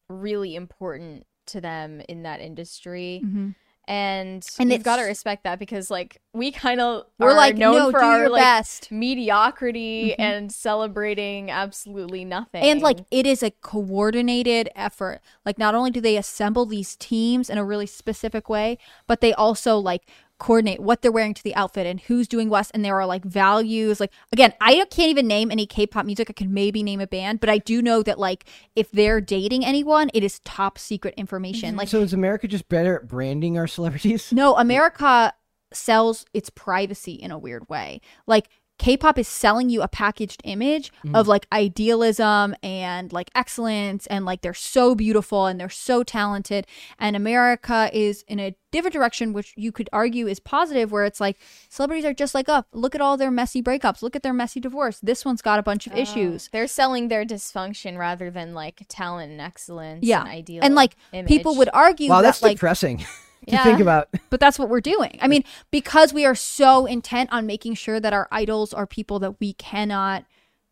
really important to them in that industry. Mhm. And, And you've got to respect that because like we kind of We're like, known no, for our like best. mediocrity Mhm. and celebrating absolutely nothing. And like it is a coordinated effort. Like not only do they assemble these teams in a really specific way, but they also like coordinate what they're wearing to the outfit and who's doing what. And there are like values. Like again, I can't even name any K-pop music. I could maybe name a band, but I do know that like if they're dating anyone, it is top secret information. Mm-hmm. Like so is America just better at branding our celebrities? no, America sells its privacy in a weird way. Like K-pop is selling you a packaged image mm. of like idealism and like excellence and like they're so beautiful and they're so talented and America is in a different direction which you could argue is positive where it's like celebrities are just like us. Look at all their messy breakups. Look at their messy divorce. This one's got a bunch of oh. issues. they're selling their dysfunction rather than like talent and excellence. Yeah. and ideal. And like image. people would argue Wow, that that's like depressing to Yeah. think about. but that's what we're doing. I mean, because we are so intent on making sure that our idols are people that we cannot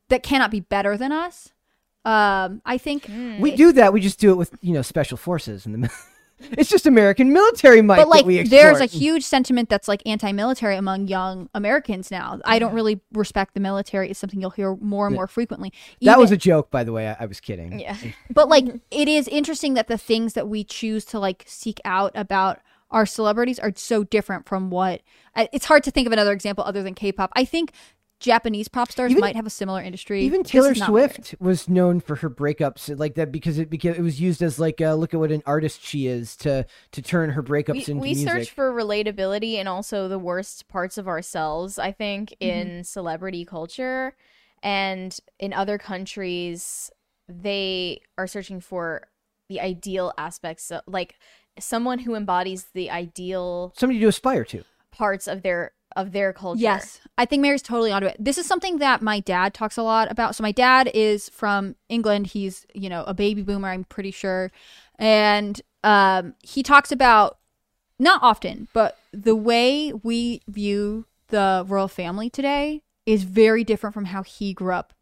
that cannot be better than us. Um, I think We do that. We just do it with you know special forces in the. It's just American military might but like there's a huge sentiment that's like anti-military among young Americans now. I don't really respect the military. It's something you'll hear more and more frequently. That was a joke, by the way. I, I was kidding. Yeah. but like it is interesting that the things that we choose to like seek out about our celebrities are so different from what it's hard to think of another example other than K-pop. I think Japanese pop stars Even- might have a similar industry. Even Taylor is not weird. Swift was known for her breakups like that because it because it was used as like uh, look at what an artist she is to to turn her breakups we, into we music. search for relatability and also the worst parts of ourselves i think in celebrity culture and in other countries they are searching for the ideal aspects of, like someone who embodies the ideal Somebody to aspire to. parts of their of their culture Yes, I think Mary's totally onto it. This is something that my dad talks a lot about. So my dad is from England. He's you know a baby boomer. I'm pretty sure, and um, he talks about not often, but the way we view the royal family today is very different from how he grew up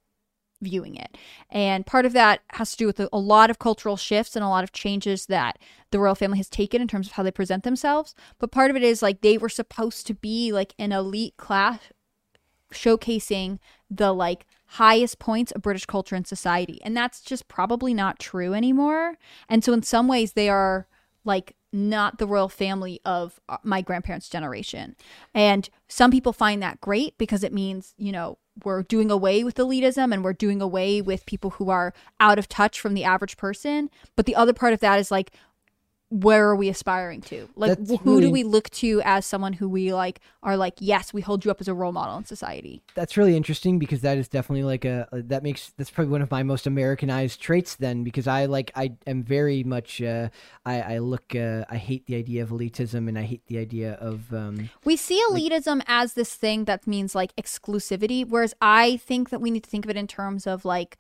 viewing it. And part of that has to do with a, lot of cultural shifts and a lot of changes that the royal family has taken in terms of how they present themselves. But part of it is like they were supposed to be like an elite class showcasing the like highest points of British culture and society. And that's just probably not true anymore. And so in some ways they are like not the royal family of uh, my grandparents' generation. And some people find that great because it means, you know, we're doing away with elitism and we're doing away with people who are out of touch from the average person. But the other part of that is like, where are we aspiring to? Like, That's who really- do we look to as someone who we like are like, yes, we hold you up as a role model in society. That's really interesting because that is definitely like a that makes that's probably one of my most Americanized traits then because I like I am very much uh, I I look uh, I hate the idea of elitism and I hate the idea of um, We see elitism as this thing that means like exclusivity, whereas I think that we need to think of it in terms of like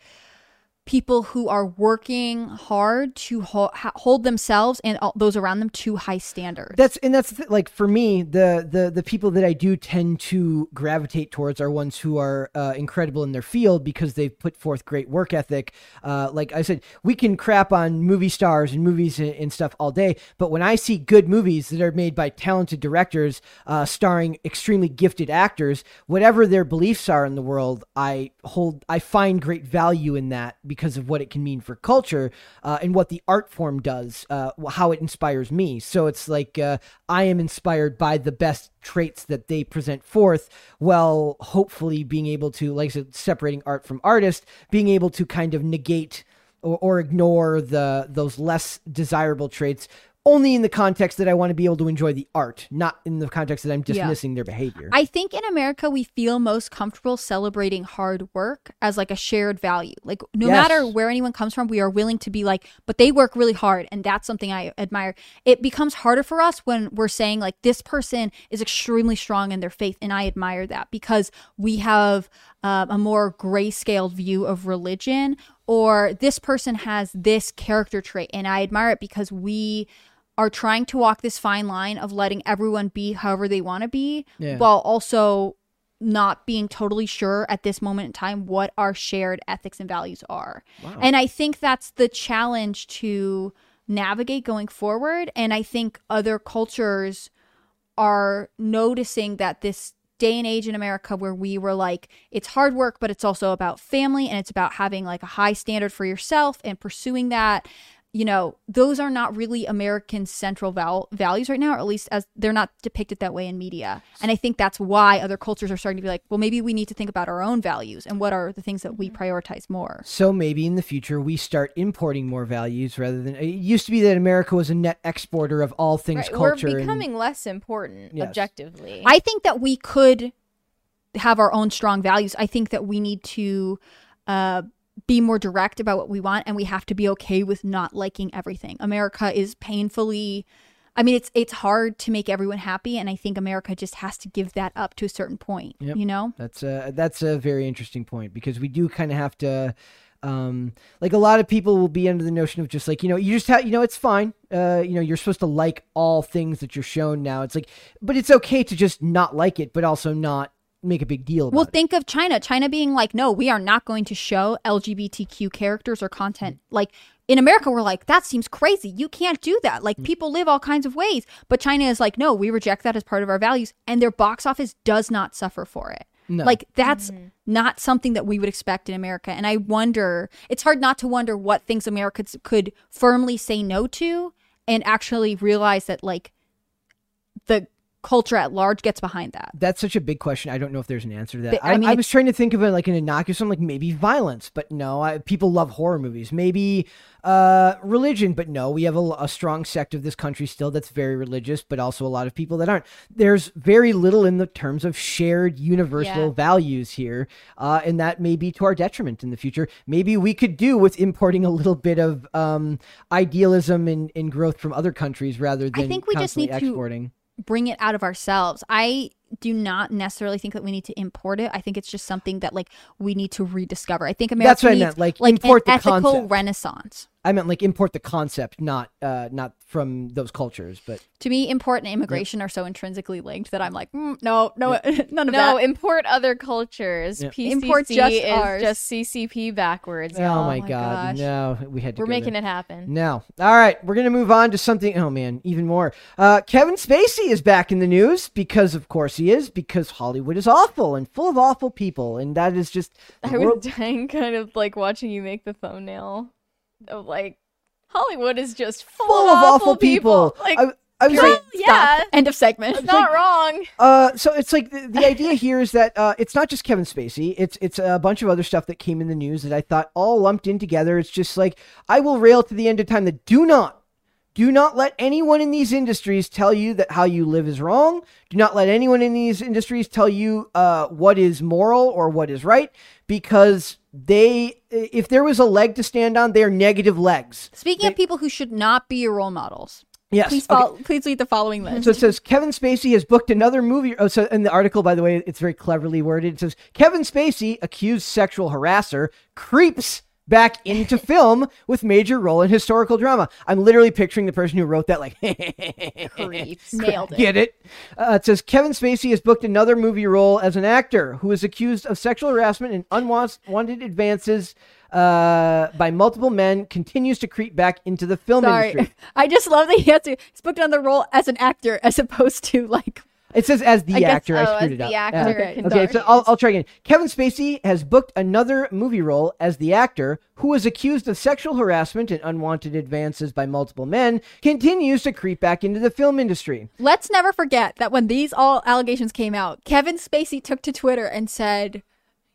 people who are working hard to ho- hold themselves and all those around them to high standards. That's and that's like for me the the the people that I do tend to gravitate towards are ones who are uh, incredible in their field because they've put forth great work ethic. Uh, like I said, we can crap on movie stars and movies and, and stuff all day, but when I see good movies that are made by talented directors, uh, starring extremely gifted actors, whatever their beliefs are in the world, I hold I find great value in that because of what it can mean for culture uh, and what the art form does, uh, how it inspires me. So it's like uh, I am inspired by the best traits that they present forth, while hopefully being able to, like I said, separating art from artist, being able to kind of negate or, or ignore the those less desirable traits. Only in the context that I want to be able to enjoy the art, not in the context that I'm dismissing their behavior. I think in America we feel most comfortable celebrating hard work as like a shared value. Like no Yes. matter where anyone comes from, we are willing to be like, but they work really hard and that's something I admire. It becomes harder for us when we're saying like this person is extremely strong in their faith and I admire that because we have um, a more grayscale view of religion or this person has this character trait and I admire it because we are trying to walk this fine line of letting everyone be however they want to be Yeah. while also not being totally sure at this moment in time what our shared ethics and values are. And I think that's the challenge to navigate going forward. And I think other cultures are noticing that this day and age in America where we were like, it's hard work, but it's also about family and it's about having like a high standard for yourself and pursuing that. You know, those are not really American central val- values right now, or at least as they're not depicted that way in media. And I think that's why other cultures are starting to be like, well, maybe we need to think about our own values and what are the things that we prioritize more. So maybe in the future we start importing more values rather than it used to be that America was a net exporter of all things Right, we're culture. and- becoming less important Yes. objectively I think that we could have our own strong values. I think that we need to uh, be more direct about what we want, and we have to be okay with not liking everything. America is painfully. I mean, it's it's hard to make everyone happy, and I think America just has to give that up to a certain point. Yep. You know, That's a that's a very interesting point because we do kind of have to. Um, like a lot of people will be under the notion of just like you know you just have you know it's fine uh you know you're supposed to like all things that you're shown now it's like but it's okay to just not like it but also not make a big deal about Well, it. think of China. China being like, no, we are not going to show LGBTQ characters or content. Like, in America, we're like, that seems crazy. You can't do that. Like, mm. people live all kinds of ways. But China is like, no, we reject that as part of our values. And their box office does not suffer for it. No. Like, that's mm-hmm. not something that we would expect in America. And I wonder, it's hard not to wonder what things Americans could firmly say no to and actually realize that, like, the culture at large gets behind that. That's such a big question. I don't know if there's an answer to that. The- I, I mean, I was trying to think of it like an innocuous one, like maybe violence, but no. I, people love horror movies. Maybe uh, religion, but no. We have a, a strong sect of this country still that's very religious, but also a lot of people that aren't. There's very little in the terms of shared universal Yeah. values here, uh, and that may be to our detriment in the future. Maybe we could do with importing a little bit of um, idealism and, and growth from other countries rather than I think we just need to- exporting. Bring it out of ourselves. I do not necessarily think that we need to import it. I think it's just something that like we need to rediscover. I think America That's what I needs, meant, like, like import an the ethical concept. renaissance. I meant like import the concept, not uh, not from those cultures, but To me, import and immigration are so intrinsically linked that I'm like, mm, no, no, none of No, that. No, import other cultures. Yep. PCC Import just is ours. just CCP backwards. oh y'all. my my god, gosh. no, we had to. We're go making there. it happen. No. All right, we're gonna move on to something. Oh man, even more. Uh, Kevin Spacey is back in the news because, of course, he is because Hollywood is awful and full of awful people, and that is just. the I was world- dying kind of like watching you make the thumbnail of like Hollywood is just full, full of awful people. Like I, I was Great. like, yeah. Stop. End of segment. It's not wrong. Uh, so it's like the, the idea here is that uh, it's not just Kevin Spacey. It's it's a bunch of other stuff that came in the news that I thought all lumped in together. It's just like I will rail to the end of time that do not, do not let anyone in these industries tell you that how you live is wrong. Do not let anyone in these industries tell you uh, what is moral or what is right because they, if there was a leg to stand on, they are negative legs. Speaking of people who should not be your role models, Yes. please okay. please read the following list. So it says Kevin Spacey has booked another movie. Oh, so in the article, by the way, it's very cleverly worded. It says Kevin Spacey, accused sexual harasser, creeps back into film with major role in historical drama. I'm literally picturing the person who wrote that, like, Creeps. Nailed it. get it? Uh, it says Kevin Spacey has booked another movie role as an actor who is accused of sexual harassment and unwanted advances uh, by multiple men. Continues to creep back into the film Sorry, industry. I just love that he has to. He's booked on the role as an actor as opposed to like. It says as the I guess- actor. I oh, screwed as it up. the Yeah. actor. Okay. can Okay, do so. I'll, I'll try again. Kevin Spacey has booked another movie role as the actor who was accused of sexual harassment and unwanted advances by multiple men, continues to creep back into the film industry. Let's never forget that when these all allegations came out, Kevin Spacey took to Twitter and said,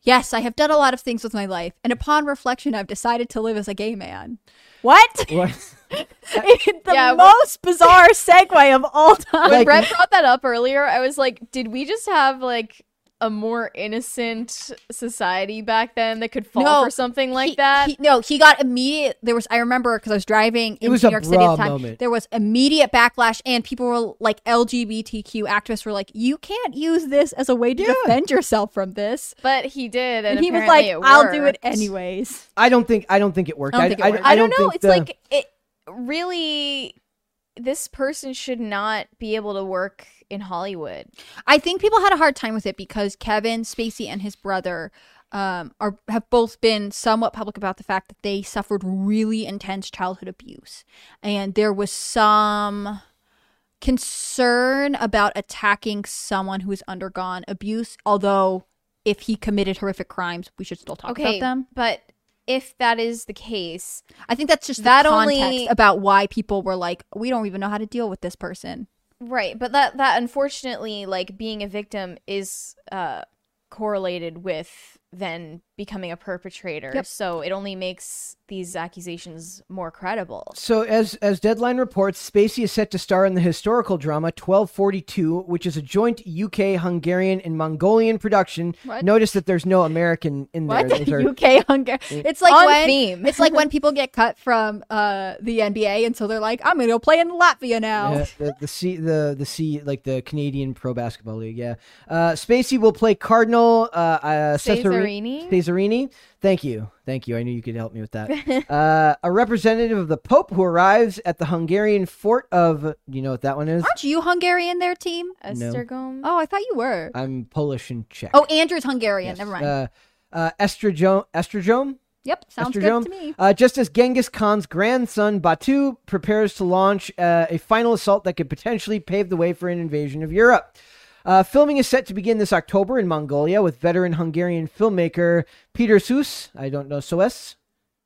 "Yes, I have done a lot of things with my life, and upon reflection, I've decided to live as a gay man." What? What? the Yeah, most bizarre segue of all time. when Like- Brett brought that up earlier, I was like, did we just have like a more innocent society back then that could fall No, for something like He- that? he- no, he got immediate. There was. I remember because I was driving in was New a York City at the time. moment. There was immediate backlash, and people were like, LGBTQ activists were like, "You can't use this as a way to Yeah. defend yourself from this." but he did, and, And he was like, "I'll do it anyways." I don't think I don't think it worked. I don't think it worked. I don't, know. think It's the- like it really. This person should not be able to work in Hollywood. I think people had a hard time with it because Kevin Spacey and his brother um, are have both been somewhat public about the fact that they suffered really intense childhood abuse, and there was some concern about attacking someone who has undergone abuse. Although, if he committed horrific crimes, we should still talk Okay, about them. but if that is the case, I think that's just That the context only- about why people were like, we don't even know how to deal with this person. Right, but that that unfortunately like being a victim is uh correlated with then becoming a perpetrator. Yep. So it only makes these accusations more credible. So, as as Deadline reports, Spacey is set to star in the historical drama 1242, which is a joint UK, Hungarian, and Mongolian production. What? Notice that there's no American in there. What Those are- UK Hungary? It's like On when theme. it's like when people get cut from uh, the NBA, and so they're like, "I'm gonna go play in Latvia now." Yeah, the the C the the C like the Canadian Pro Basketball League. Yeah, uh, Spacey will play Cardinal uh, uh, Cesarini? Cesarini. Thank you, thank you. I knew you could help me with that. uh, a representative of the Pope who arrives at the Hungarian fort of. You know what that one is? Aren't you Hungarian, there, team? Esztergom. Oh, I thought you were. I'm Polish and Czech. Oh, Andrew's Hungarian. Yes. Never mind. Uh, uh, estrogome, estrogome, Yep, sounds good to me. Uh, just as Genghis Khan's grandson Batu prepares to launch uh, a final assault that could potentially pave the way for an invasion of Europe. Uh, filming is set to begin this October in Mongolia with veteran Hungarian filmmaker Peter Sus. I don't know Soes.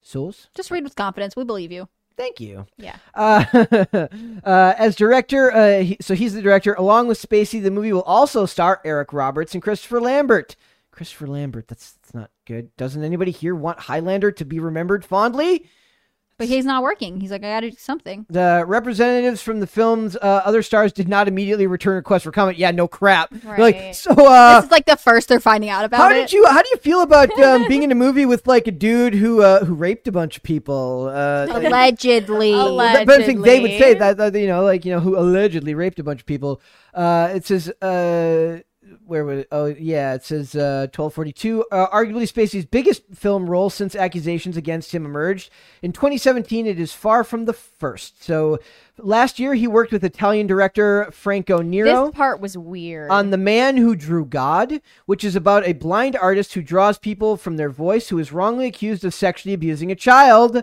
Sus. Just read with confidence. We believe you. Thank you. Yeah. Uh, uh, as director, uh, he, so he's the director. Along with Spacey, the movie will also star Eric Roberts and Christopher Lambert. Christopher Lambert, that's, that's not good. Doesn't anybody here want Highlander to be remembered fondly? But he's not working. He's like, I gotta do something. The representatives from the film's uh, other stars did not immediately return requests for comment. Yeah, no crap. They're Like, so, uh, this is like the first they're finding out about how it. did you how do you feel about um, being in a movie with like a dude who uh, who raped a bunch of people? Uh, Allegedly. Alleg- but I think they would say that, that you know, like you know, who allegedly raped a bunch of people. Uh, it says, uh, where was? It? Oh, yeah, it says uh, twelve forty two. Uh, arguably Spacey's biggest film role since accusations against him emerged in 2017. It is far from the first. So last year he worked with Italian director Franco Nero This part was weird. on The Man Who Drew God, which is about a blind artist who draws people from their voice who is wrongly accused of sexually abusing a child.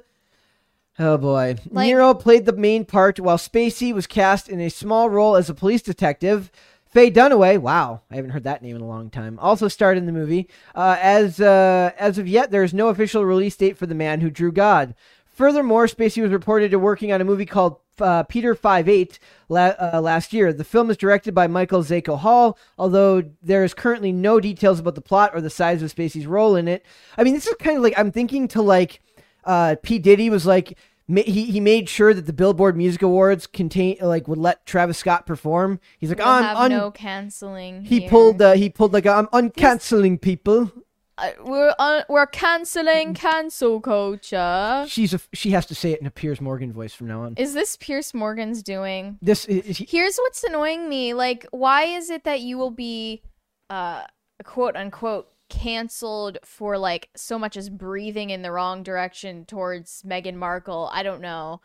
Oh boy. Like- Nero played the main part while Spacey was cast in a small role as a police detective. Faye Dunaway, wow, I haven't heard that name in a long time, also starred in the movie. Uh, as uh, as of yet, there is no official release date for The Man Who Drew God. Furthermore, Spacey was reported to working on a movie called uh, Peter Five Eight la- uh, last year. The film is directed by Michael Zaiko Hall, although there is currently no details about the plot or the size of Spacey's role in it. I mean, this is kind of like I'm thinking to like uh, P Diddy was like he he made sure that the Billboard Music Awards contain like would let Travis Scott perform. He's like We'll I'm have un- no canceling. he here. pulled uh, he pulled like I'm uncanceling people. Uh, we're un- we're canceling cancel culture. She's a, she has to say it in a Piers Morgan voice from now on. Is this Piers Morgan's doing? This is, is he, Here's what's annoying me. Like, why is it that you will be, uh, quote unquote, canceled for like so much as breathing in the wrong direction towards Meghan Markle? I don't know.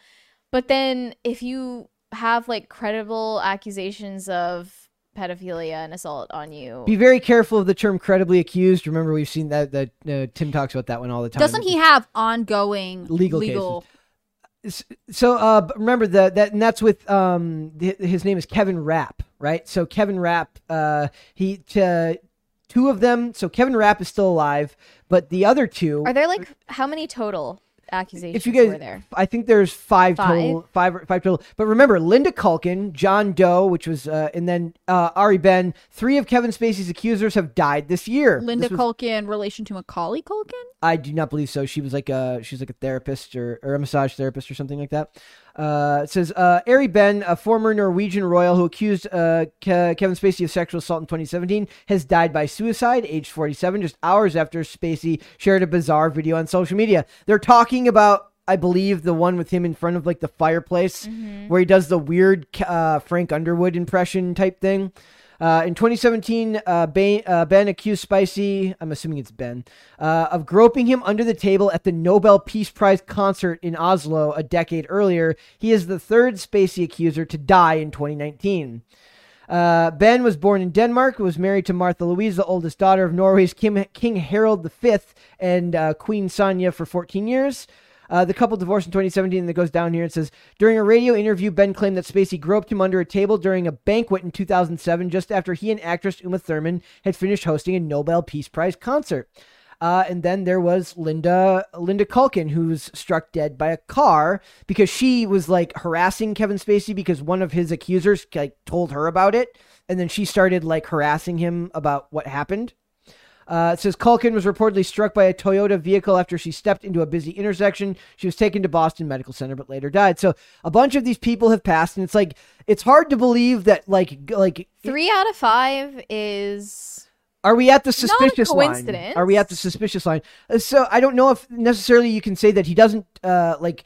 But then if you have like credible accusations of pedophilia and assault on you, be very careful of the term credibly accused. Remember, we've seen that that uh, Tim talks about that one all the time. Doesn't he have ongoing Legal legal? So uh, remember that that and that's with um his name is Kevin Rapp, right? So Kevin Rapp, uh, he t- two of them. So Kevin Rapp is still alive, but the other two. are there like how many total accusations if you guys, were there? I think there's five, Five? total, five, five total. But remember, Linda Culkin, John Doe, which was, uh, and then uh, Ari Behn. Three of Kevin Spacey's accusers have died this year. Linda This was- Culkin relation to Macaulay Culkin? I do not believe so. She was like a she's like a therapist or, or a massage therapist or something like that. Uh, it says uh, Ari Behn, a former Norwegian royal who accused uh, Ke- Kevin Spacey of sexual assault in 2017, has died by suicide, aged 47, just hours after Spacey shared a bizarre video on social media. They're talking about. I believe the one with him in front of like the fireplace, where he does the weird uh, Frank Underwood impression type thing. Uh, in 2017, uh, Behn, uh, Behn accused Spicy, I'm assuming it's Behn, uh, of groping him under the table at the Nobel Peace Prize concert in Oslo a decade earlier. He is the third Spacey accuser to die in 2019. Uh, Behn was born in Denmark, was married to Martha Louise, the oldest daughter of Norway's Kim, King Harald V and Queen Sonja for 14 years. Uh, the couple divorced in 2017, and it goes down here. It says during a radio interview, Behn claimed that Spacey groped him under a table during a banquet in 2007, just after he and actress Uma Thurman had finished hosting a Nobel Peace Prize concert. Uh, and then there was Linda Linda Culkin, who was struck dead by a car because she was like harassing Kevin Spacey because one of his accusers like told her about it, and then she started like harassing him about what happened. Uh, it says Culkin was reportedly struck by a Toyota vehicle after she stepped into a busy intersection. She was taken to Boston Medical Center, but later died. So a bunch of these people have passed, and it's like it's hard to believe that like like Three out of five is are we at the suspicious line? Are we at the suspicious line? Uh, So I don't know if necessarily you can say that he doesn't uh, like.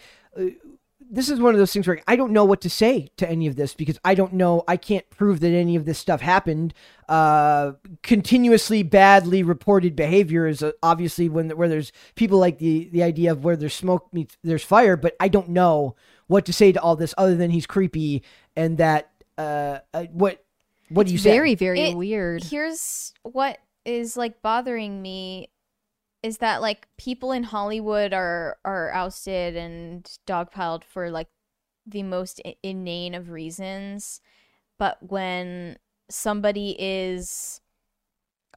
This is one of those things where I don't know what to say to any of this because I don't know. I can't prove that any of this stuff happened. Uh, continuously badly reported behavior is uh, obviously when where there's people like the the idea of where there's smoke meets there's fire. But I don't know what to say to all this other than he's creepy and that uh, uh what what do you say? Very, very It- weird. Here's what is like bothering me is that like people in Hollywood are are ousted and dogpiled for like the most inane of reasons, but when somebody is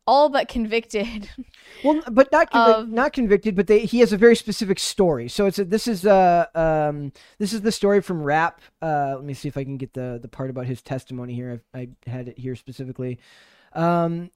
all but convicted, Well, but not convic- Of- not convicted, but they, he has a very specific story. So it's a, this is uh um this is the story from Rap. Uh, let me see if I can get the the part about his testimony here. I, I had it here specifically. Um,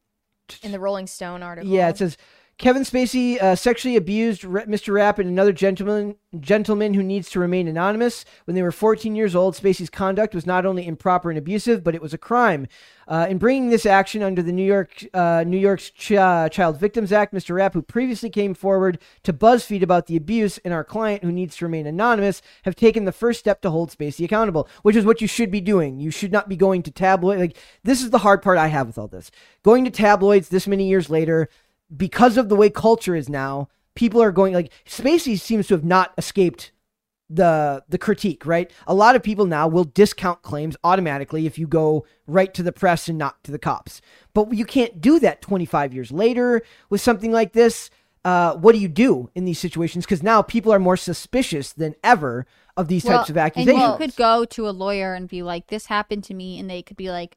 in the Rolling Stone article, yeah, it says Kevin Spacey uh, sexually abused Mr. Rapp and another gentleman gentleman who needs to remain anonymous. When they were 14 years old, Spacey's conduct was not only improper and abusive, but it was a crime. Uh, in bringing this action under the New York uh, New York's Ch- uh, Child Victims Act, Mr. Rapp, who previously came forward to BuzzFeed about the abuse, and our client, who needs to remain anonymous, have taken the first step to hold Spacey accountable, which is what you should be doing. You should not be going to tabloid. Like this is the hard part I have with all this. Going to tabloids this many years later because of the way culture is now, people are going like Spacey seems to have not escaped the the critique, right? A lot of people now will discount claims automatically if you go right to the press and not to the cops. But you can't do that 25 years later with something like this. Uh, what do you do in these situations? Because now people are more suspicious than ever of these types of accusations. and you could go to a lawyer and be like, "This happened to me," and they could be like,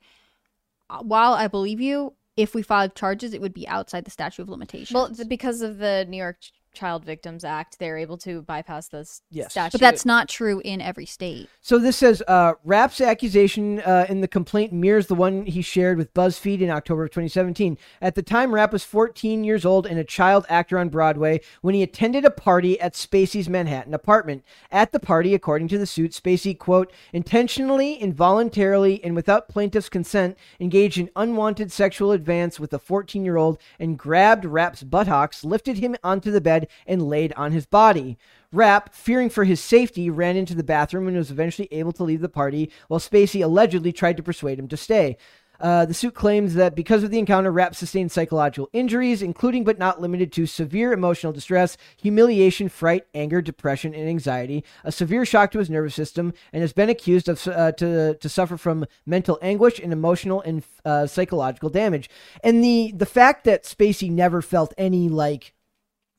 "Uh, "While I believe you, if we filed charges, it would be outside the statute of limitations." Well, because of the New York Child Victims Act, they're able to bypass this Yes. statute. but that's not true in every state. So this says uh, Rapp's accusation uh, in the complaint mirrors the one he shared with BuzzFeed in October of 2017. At the time, Rapp was 14 years old and a child actor on Broadway when he attended a party at Spacey's Manhattan apartment. At the party, according to the suit, Spacey, quote, intentionally, involuntarily, and without plaintiff's consent, engaged in unwanted sexual advance with a 14 year old and grabbed Rapp's buttocks, lifted him onto the bed, and laid on his body. Rapp, fearing for his safety, ran into the bathroom and was eventually able to leave the party, while Spacey allegedly tried to persuade him to stay. Uh, the suit claims that because of the encounter, Rapp sustained psychological injuries, including but not limited to severe emotional distress, humiliation, fright, anger, depression, and anxiety, a severe shock to his nervous system, and has been accused of uh, to to suffer from mental anguish and emotional and uh, psychological damage. And the the fact that Spacey never felt any like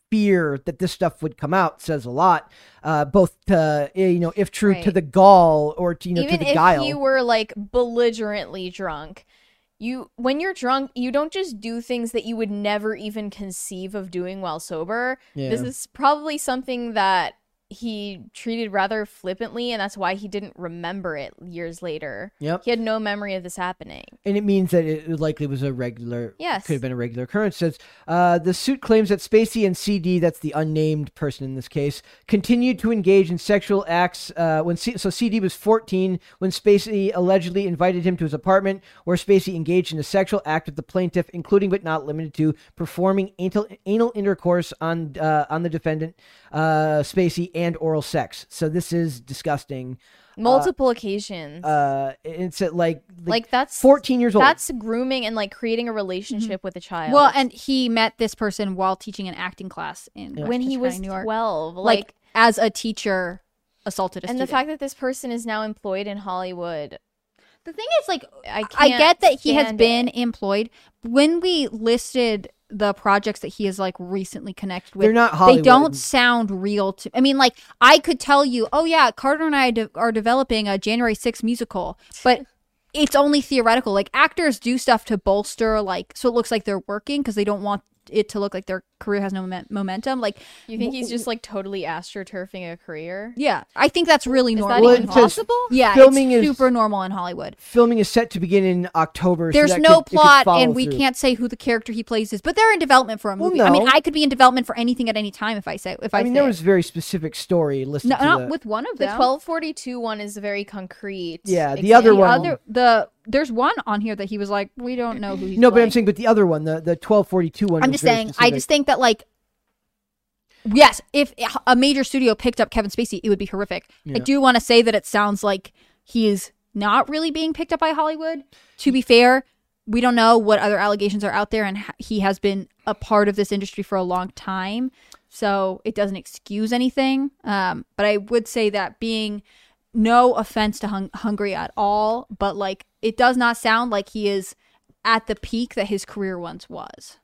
fear that this stuff would come out says a lot. Uh, both to eh, you know, if true, to the gall or to you know even to the guile. if guile. you were like belligerently drunk you when you're drunk you don't just do things that you would never even conceive of doing while sober this is probably something that he treated rather flippantly and that's why he didn't remember it years later Yep. he had no memory of this happening and it means that it likely was a regular Yes. could have been a regular occurrence says uh, the suit claims that spacey and cd that's the unnamed person in this case continued to engage in sexual acts uh, when C- so cd was 14 when spacey allegedly invited him to his apartment where spacey engaged in a sexual act with the plaintiff including but not limited to performing anal, anal intercourse on uh, on the defendant uh, spacey and oral sex so this is disgusting multiple occasions uh, it's at like like that's 14 years old that's grooming and like creating a relationship with a child Well, and he met this person while teaching an acting class in when he was New York. 12 like, like as a teacher assaulted a student. and student. the fact that this person is now employed in hollywood the thing is, like, I I can't get that he has stand been it. employed. When we listed the projects that he has like recently connected with, They're not Hollywood. They don't sound real to. I mean, like I could tell you, oh yeah, Carter and I de- are developing a January 6th musical, but it's only theoretical. Like actors do stuff to bolster, like so it looks like they're working because they don't want it to look like their career has no moment- momentum. Like, You think he's just like totally astroturfing a career? yeah, I think that's really Is that normal. Well, even it possible? yeah, filming it's is- super normal in Hollywood. filming is set to begin in October. There's that no could- plot, and we through. can't say who the character he plays is. But they're in development for a Well, movie. I mean. I could be in development for anything at any time if I say if I, I mean, say there was a very specific story listed. no, to not the- with one of them. The 1242 one is very concrete. Yeah, the other the one- other the there's one on here that he was like, we don't know who he's. no, but I'm playing. saying, but the other one, the the 1242 one. I'm was just very saying. I specific. just think that like, yes, if a major studio picked up Kevin Spacey, it would be horrific. I Yeah. do want to say that it sounds like he is not really being picked up by Hollywood. To be fair, we don't know what other allegations are out there, and ha- he has been a part of this industry for a long time, so it doesn't excuse anything. Um, but I would say that being no offense to hung- Hungary at all, but like it does not sound like he is at the peak that his career once was.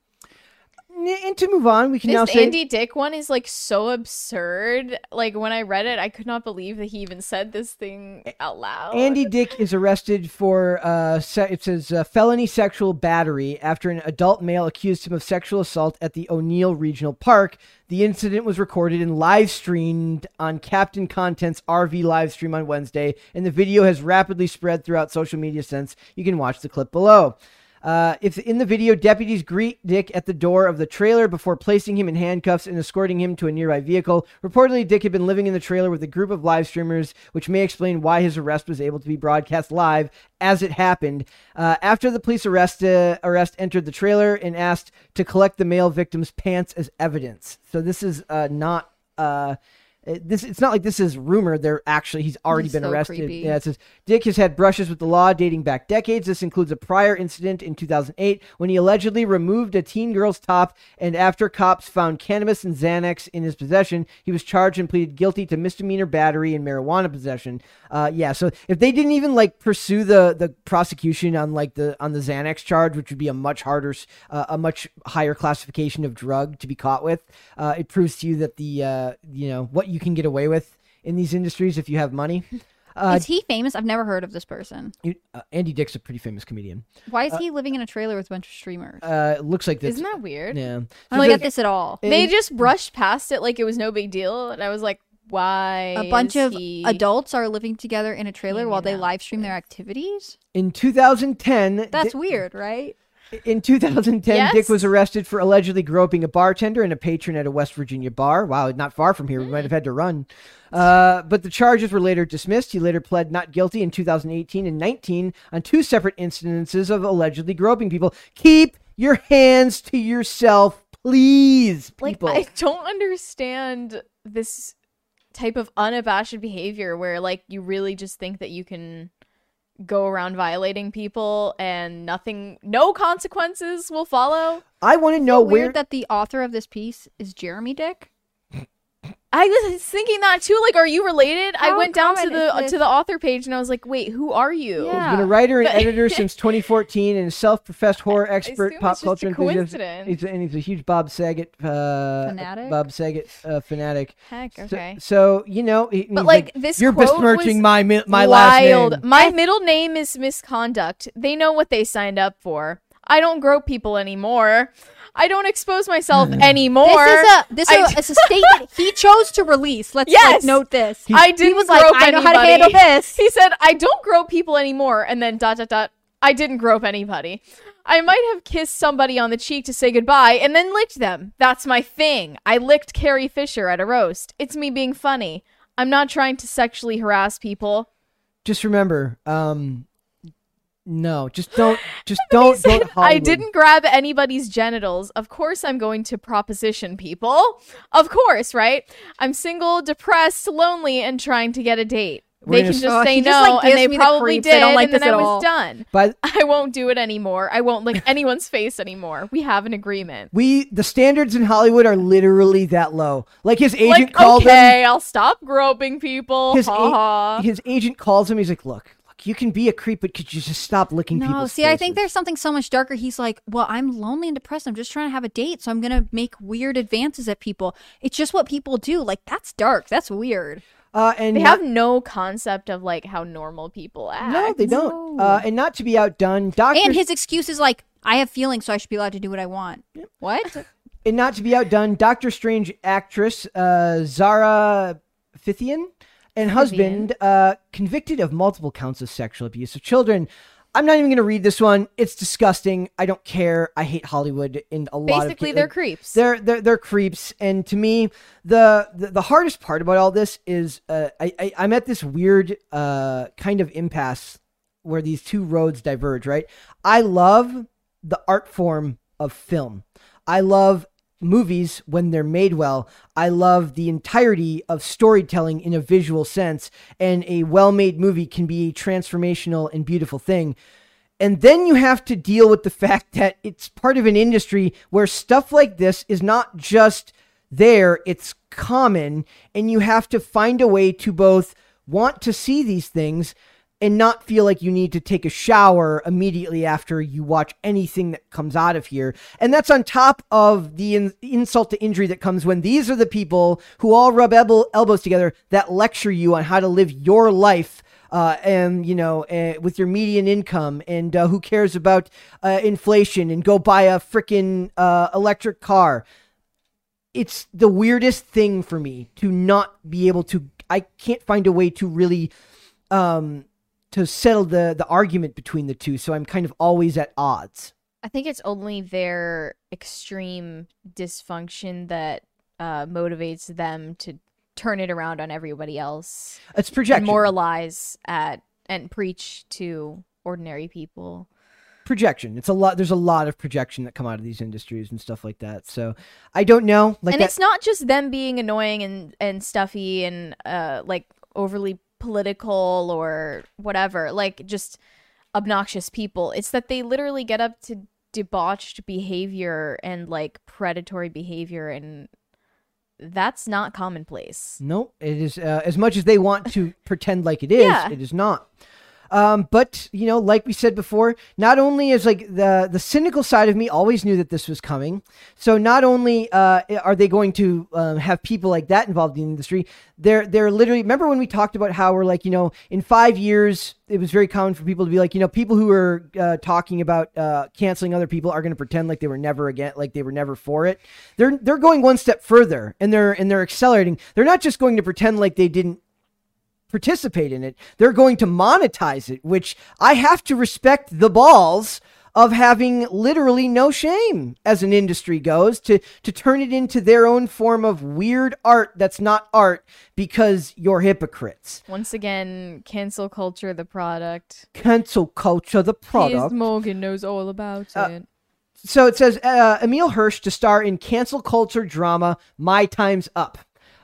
And to move on, we can now This say Andy Dick one is like so absurd. Like when I read it, I could not believe that he even said this thing out loud. Andy Dick is arrested for uh, se- it says uh, felony sexual battery after an adult male accused him of sexual assault at the O'Neill Regional Park. The incident was recorded and live streamed on Captain Content's RV live stream on Wednesday, and the video has rapidly spread throughout social media since. You can watch the clip below. Uh, if in the video, deputies greet Dick at the door of the trailer before placing him in handcuffs and escorting him to a nearby vehicle. Reportedly, Dick had been living in the trailer with a group of live streamers, which may explain why his arrest was able to be broadcast live as it happened. Uh, after the police arrest uh, arrest entered the trailer and asked to collect the male victim's pants as evidence. So this is uh, not. It- this it's not like this is rumor. They're actually he's already He's been so arrested. creepy. Yeah, it says Dick has had brushes with the law dating back decades. This includes a prior incident in 2008 when he allegedly removed a teen girl's top, and after cops found cannabis and Xanax in his possession, he was charged and pleaded guilty to misdemeanor battery and marijuana possession. Uh, yeah, so if they didn't even like pursue the the prosecution on like the on the Xanax charge, which would be a much harder, uh, a much higher classification of drug to be caught with, uh, it proves to you that the uh, you know what you can get away with in these industries if you have money. Uh, is he famous? I've never heard of this person. you- uh, Andy Dick's a pretty famous comedian. Why is he living in a trailer with a bunch of streamers? Uh, it looks like this. Isn't that weird? Yeah. I don't get this at all. They just brushed past it like it was no big deal, and I was like, why? A bunch is of he- adults are living together in a trailer while they live stream their activities. In 2010, That's Di- weird, right? In 2010, Yes. Dick was arrested for allegedly groping a bartender and a patron at a West Virginia bar. Wow, not far from here. We might have had to run. Uh, but the charges were later dismissed. He later pled not guilty in 2018 and 19 on two separate incidences of allegedly groping people. Keep your hands to yourself, please, like people. I don't understand this type of unabashed behavior where like you really just think that you can go around violating people and nothing no consequences will follow. I want to know Weird where. that the author of this piece is Jeremy Dick. I was thinking that too. Like, are you related? I went down to the this? to the author page and I was like, wait, who are you? Yeah. He's been a writer and editor since 2014 and a self-professed horror expert, assume pop it's just culture a enthusiast. coincidence. He's and he's a huge Bob Saget uh, Fanatic? Bob Saget uh, fanatic. Heck, So- okay. So, you know, he- But, he's like, this you're quote besmirching was my mi- my last name. My middle name is misconduct. They know what they signed up for. I don't grope people anymore. I don't expose myself anymore. This is a this I- is a, a statement he chose to release. Let's Yes. like note this. I didn't was like, grope I know how to handle this. He said, I don't grope people anymore. And then dot, dot, dot. I didn't grope anybody. I might have kissed somebody on the cheek to say goodbye and then licked them. That's my thing. I licked Carrie Fisher at a roast. It's me being funny. I'm not trying to sexually harass people. Just remember, um, no, just don't, just don't, said, don't. I didn't grab anybody's genitals. Of course, I'm going to proposition people. Of course, right? I'm single, depressed, lonely, and trying to get a date. We're they can just Oh, say no, just, like, and they the probably creeps. did, I like and then I was all. done. But I won't do it anymore. I won't lick anyone's face anymore. We have an agreement. we, the standards in Hollywood are literally that low. Like his agent Like, called him. okay, I'll stop groping people. His, a- his agent calls him. He's like, look, you can be a creep, but could you just stop licking No, people's see, I think there's something so much darker. He's like, well, I'm lonely and depressed. I'm just trying to have a date, so I'm gonna make weird advances at people. It's just what people do. Like that's dark. That's weird. Uh, and They not- have no concept of like how normal people act. no, they don't. No. Uh, and not to be outdone, Doctor And his excuse is like, I have feelings, so I should be allowed to do what I want. What? And not to be outdone, Doctor Strange actress uh, Zara Phythian and husband uh, convicted of multiple counts of sexual abuse of children. I'm not even going to read this one. It's disgusting. I don't care. I hate Hollywood in a lot of Basically, they're like, creeps. They're they're they're creeps. And to me, the the, the hardest part about all this is uh, I, I I'm at this weird uh, kind of impasse where these two roads diverge. Right. I love the art form of film. I love movies when they're made well. I love the entirety of storytelling in a visual sense, and a well made movie can be a transformational and beautiful thing. And then you have to deal with the fact that it's part of an industry where stuff like this is not just there, it's common, and you have to find a way to both want to see these things and not feel like you need to take a shower immediately after you watch anything that comes out of here. And that's on top of the in- insult to injury that comes when these are the people who all rub el- elbows together that lecture you on how to live your life uh, and you know, uh, with your median income, and uh, who cares about uh, inflation, and go buy a freaking uh, electric car. It's the weirdest thing for me to not be able to. I can't find a way to really, um, to settle the the argument between the two. So I'm kind of always at odds. I think it's only their extreme dysfunction that uh, motivates them to turn it around on everybody else. It's projection. Moralize at and preach to ordinary people. Projection. It's a lot. There's a lot of projection that come out of these industries and stuff like that. So I don't know. Like and that- it's not just them being annoying and and stuffy and uh like overly political or whatever. Like just obnoxious people. It's that they literally get up to debauched behavior and like predatory behavior and that's not commonplace. No, it is uh, as much as they want to pretend like it is. Yeah. It is not. Um, but you know, like we said before, not only is like the the cynical side of me always knew that this was coming. So not only uh, are they going to um, have people like that involved in the industry, they're they're literally. Remember when we talked about how we're like, you know, in five years, it was very common for people to be like, you know, people who are uh, talking about uh, canceling other people are going to pretend like they were never again, like they were never for it. They're they're going one step further, and they're and they're accelerating. They're not just going to pretend like they didn't participate in it. They're going to monetize it, which I have to respect the balls of having literally no shame as an industry goes to to turn it into their own form of weird art that's not art because you're hypocrites. Once again, cancel culture the product. Cancel culture the Piers product. Morgan knows all about Uh, it. So it says uh, Emile Hirsch to star in cancel culture drama My Time's Up.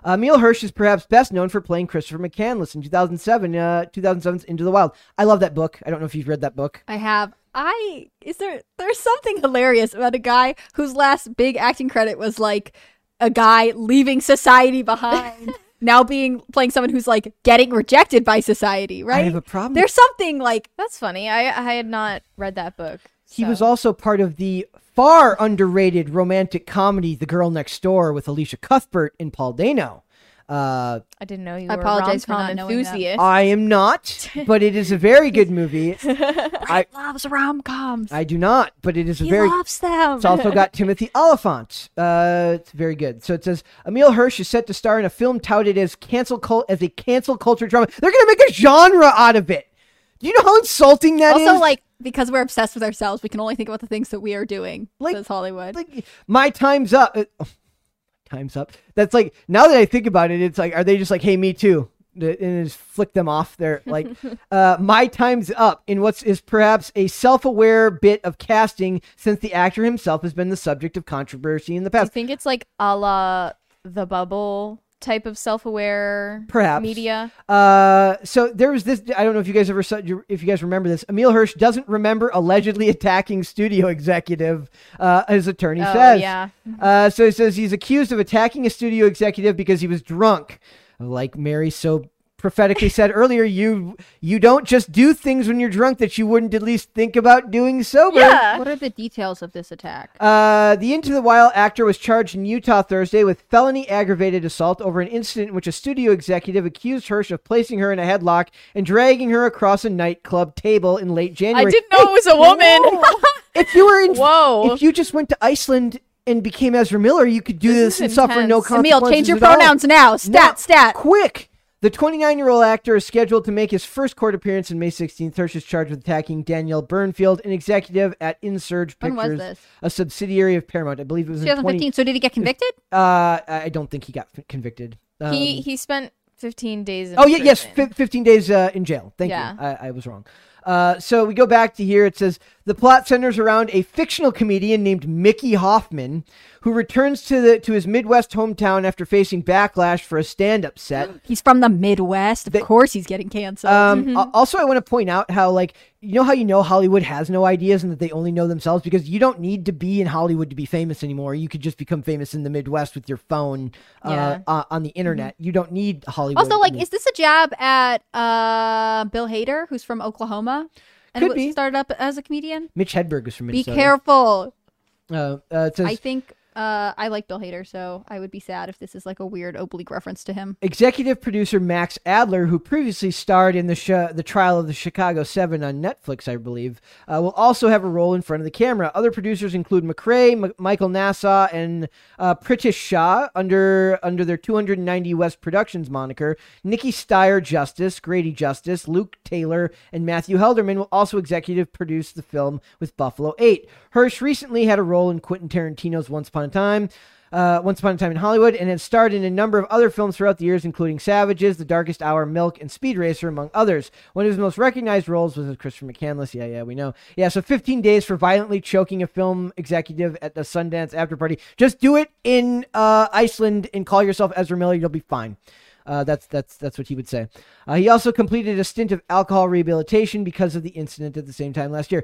Uh, Emile Hirsch is perhaps best known for playing Christopher McCandless in 2007, uh, 2007's Into the Wild. I love that book. I don't know if you've read that book. I have. I is there there's something hilarious about a guy whose last big acting credit was like a guy leaving society behind. now being playing someone who's like getting rejected by society, right? I have a problem. There's something like That's funny. I I had not read that book. He so. was also part of the far underrated romantic comedy The Girl Next Door with Elisha Cuthbert and Paul Dano. Uh, I didn't know you I were apologize for a rom-com not knowing that. enthusiast. I am not, but it is a very good movie. I loves rom coms. I do not, but it is a He very loves them. It's also got Timothy Olyphant. Uh, it's very good. So it says Emile Hirsch is set to star in a film touted as cancel cult as a cancel culture drama. They're gonna make a genre out of it. Do you know how insulting that is? also, like because we're obsessed with ourselves, we can only think about the things that we are doing. Like- says Hollywood. like my time's up. Uh, oh, time's up. That's like now that I think about it, it's like are they just like, hey, me too? And just flick them off. They're like, uh, my time's up in what is is perhaps a self-aware bit of casting, since the actor himself has been the subject of controversy in the past. I think it's like a la the bubble type of self-aware Perhaps. media. Uh, so there was this. I don't know if you guys ever saw, if you guys remember this. Emile Hirsch doesn't remember allegedly attacking studio executive. Uh, his attorney Oh says. yeah. Uh, so he says he's accused of attacking a studio executive because he was drunk. Like Mary so prophetically said earlier, you you don't just do things when you're drunk that you wouldn't at least think about doing sober. Yeah. what are the details of this attack? Uh, the Into the Wild actor was charged in Utah Thursday with felony aggravated assault over an incident in which a studio executive accused Hirsch of placing her in a headlock and dragging her across a nightclub table in late January. I didn't know it was a woman. If you were in, Whoa. if you just went to Iceland and became Ezra Miller, you could do This this, is and suffer no consequences. Emile, change your at all. pronouns now. Stat, Now, stat. Quick! The 29 year old actor is scheduled to make his first court appearance on May 16th. Hirsch is charged with attacking Danielle Bernfeld, an executive at Insurge When was Pictures, this? a subsidiary of Paramount. I believe it was in 2015. 20. So did he get convicted? Uh, I don't think he got f- convicted. Um, he he spent 15 days in oh yeah, yes, prison. fi 15 days uh, in jail. Thank Yeah. you. I, I was wrong. Uh, so we go back to here. It says the plot centers around a fictional comedian named Mickey Hoffman, who returns to the to his Midwest hometown after facing backlash for a stand-up set. He's from the Midwest. Of course, he's getting canceled. Um, a- Also, I want to point out how, like, you know how you know Hollywood has no ideas and that they only know themselves because you don't need to be in Hollywood to be famous anymore. You could just become famous in the Midwest with your phone uh, Yeah. uh, on the internet. You don't need Hollywood. also, like, is this a jab at uh, Bill Hader, who's from Oklahoma? And Could be. started up as a comedian. Mitch Hedberg was from Minnesota. Be careful. Uh, uh, it says I think uh, I like Bill Hader, so I would be sad if this is like a weird oblique reference to him. executive producer Max Adler, who previously starred in the sh- the trial of the Chicago Seven on Netflix, I believe, uh, will also have a role in front of the camera. Other producers include McRae, M- Michael Nassau, and uh, Pritish Shah under under their 290 West Productions moniker. Nikki Stier Justice, Grady Justice, Luke Taylor, and Matthew Helderman will also executive produce the film with Buffalo Eight. Hirsch recently had a role in Quentin Tarantino's Once Upon a Time uh, Once Upon a Time in Hollywood, and has starred in a number of other films throughout the years, including Savages, The Darkest Hour, Milk, and Speed Racer, among others. One of his most recognized roles was as Christopher McCandless. Yeah, yeah, we know. Yeah, so 15 days for violently choking a film executive at the Sundance after party. Just do it in uh, Iceland and call yourself Ezra Miller. You'll be fine. Uh, that's that's that's what he would say. Uh, he also completed a stint of alcohol rehabilitation because of the incident at the same time last year.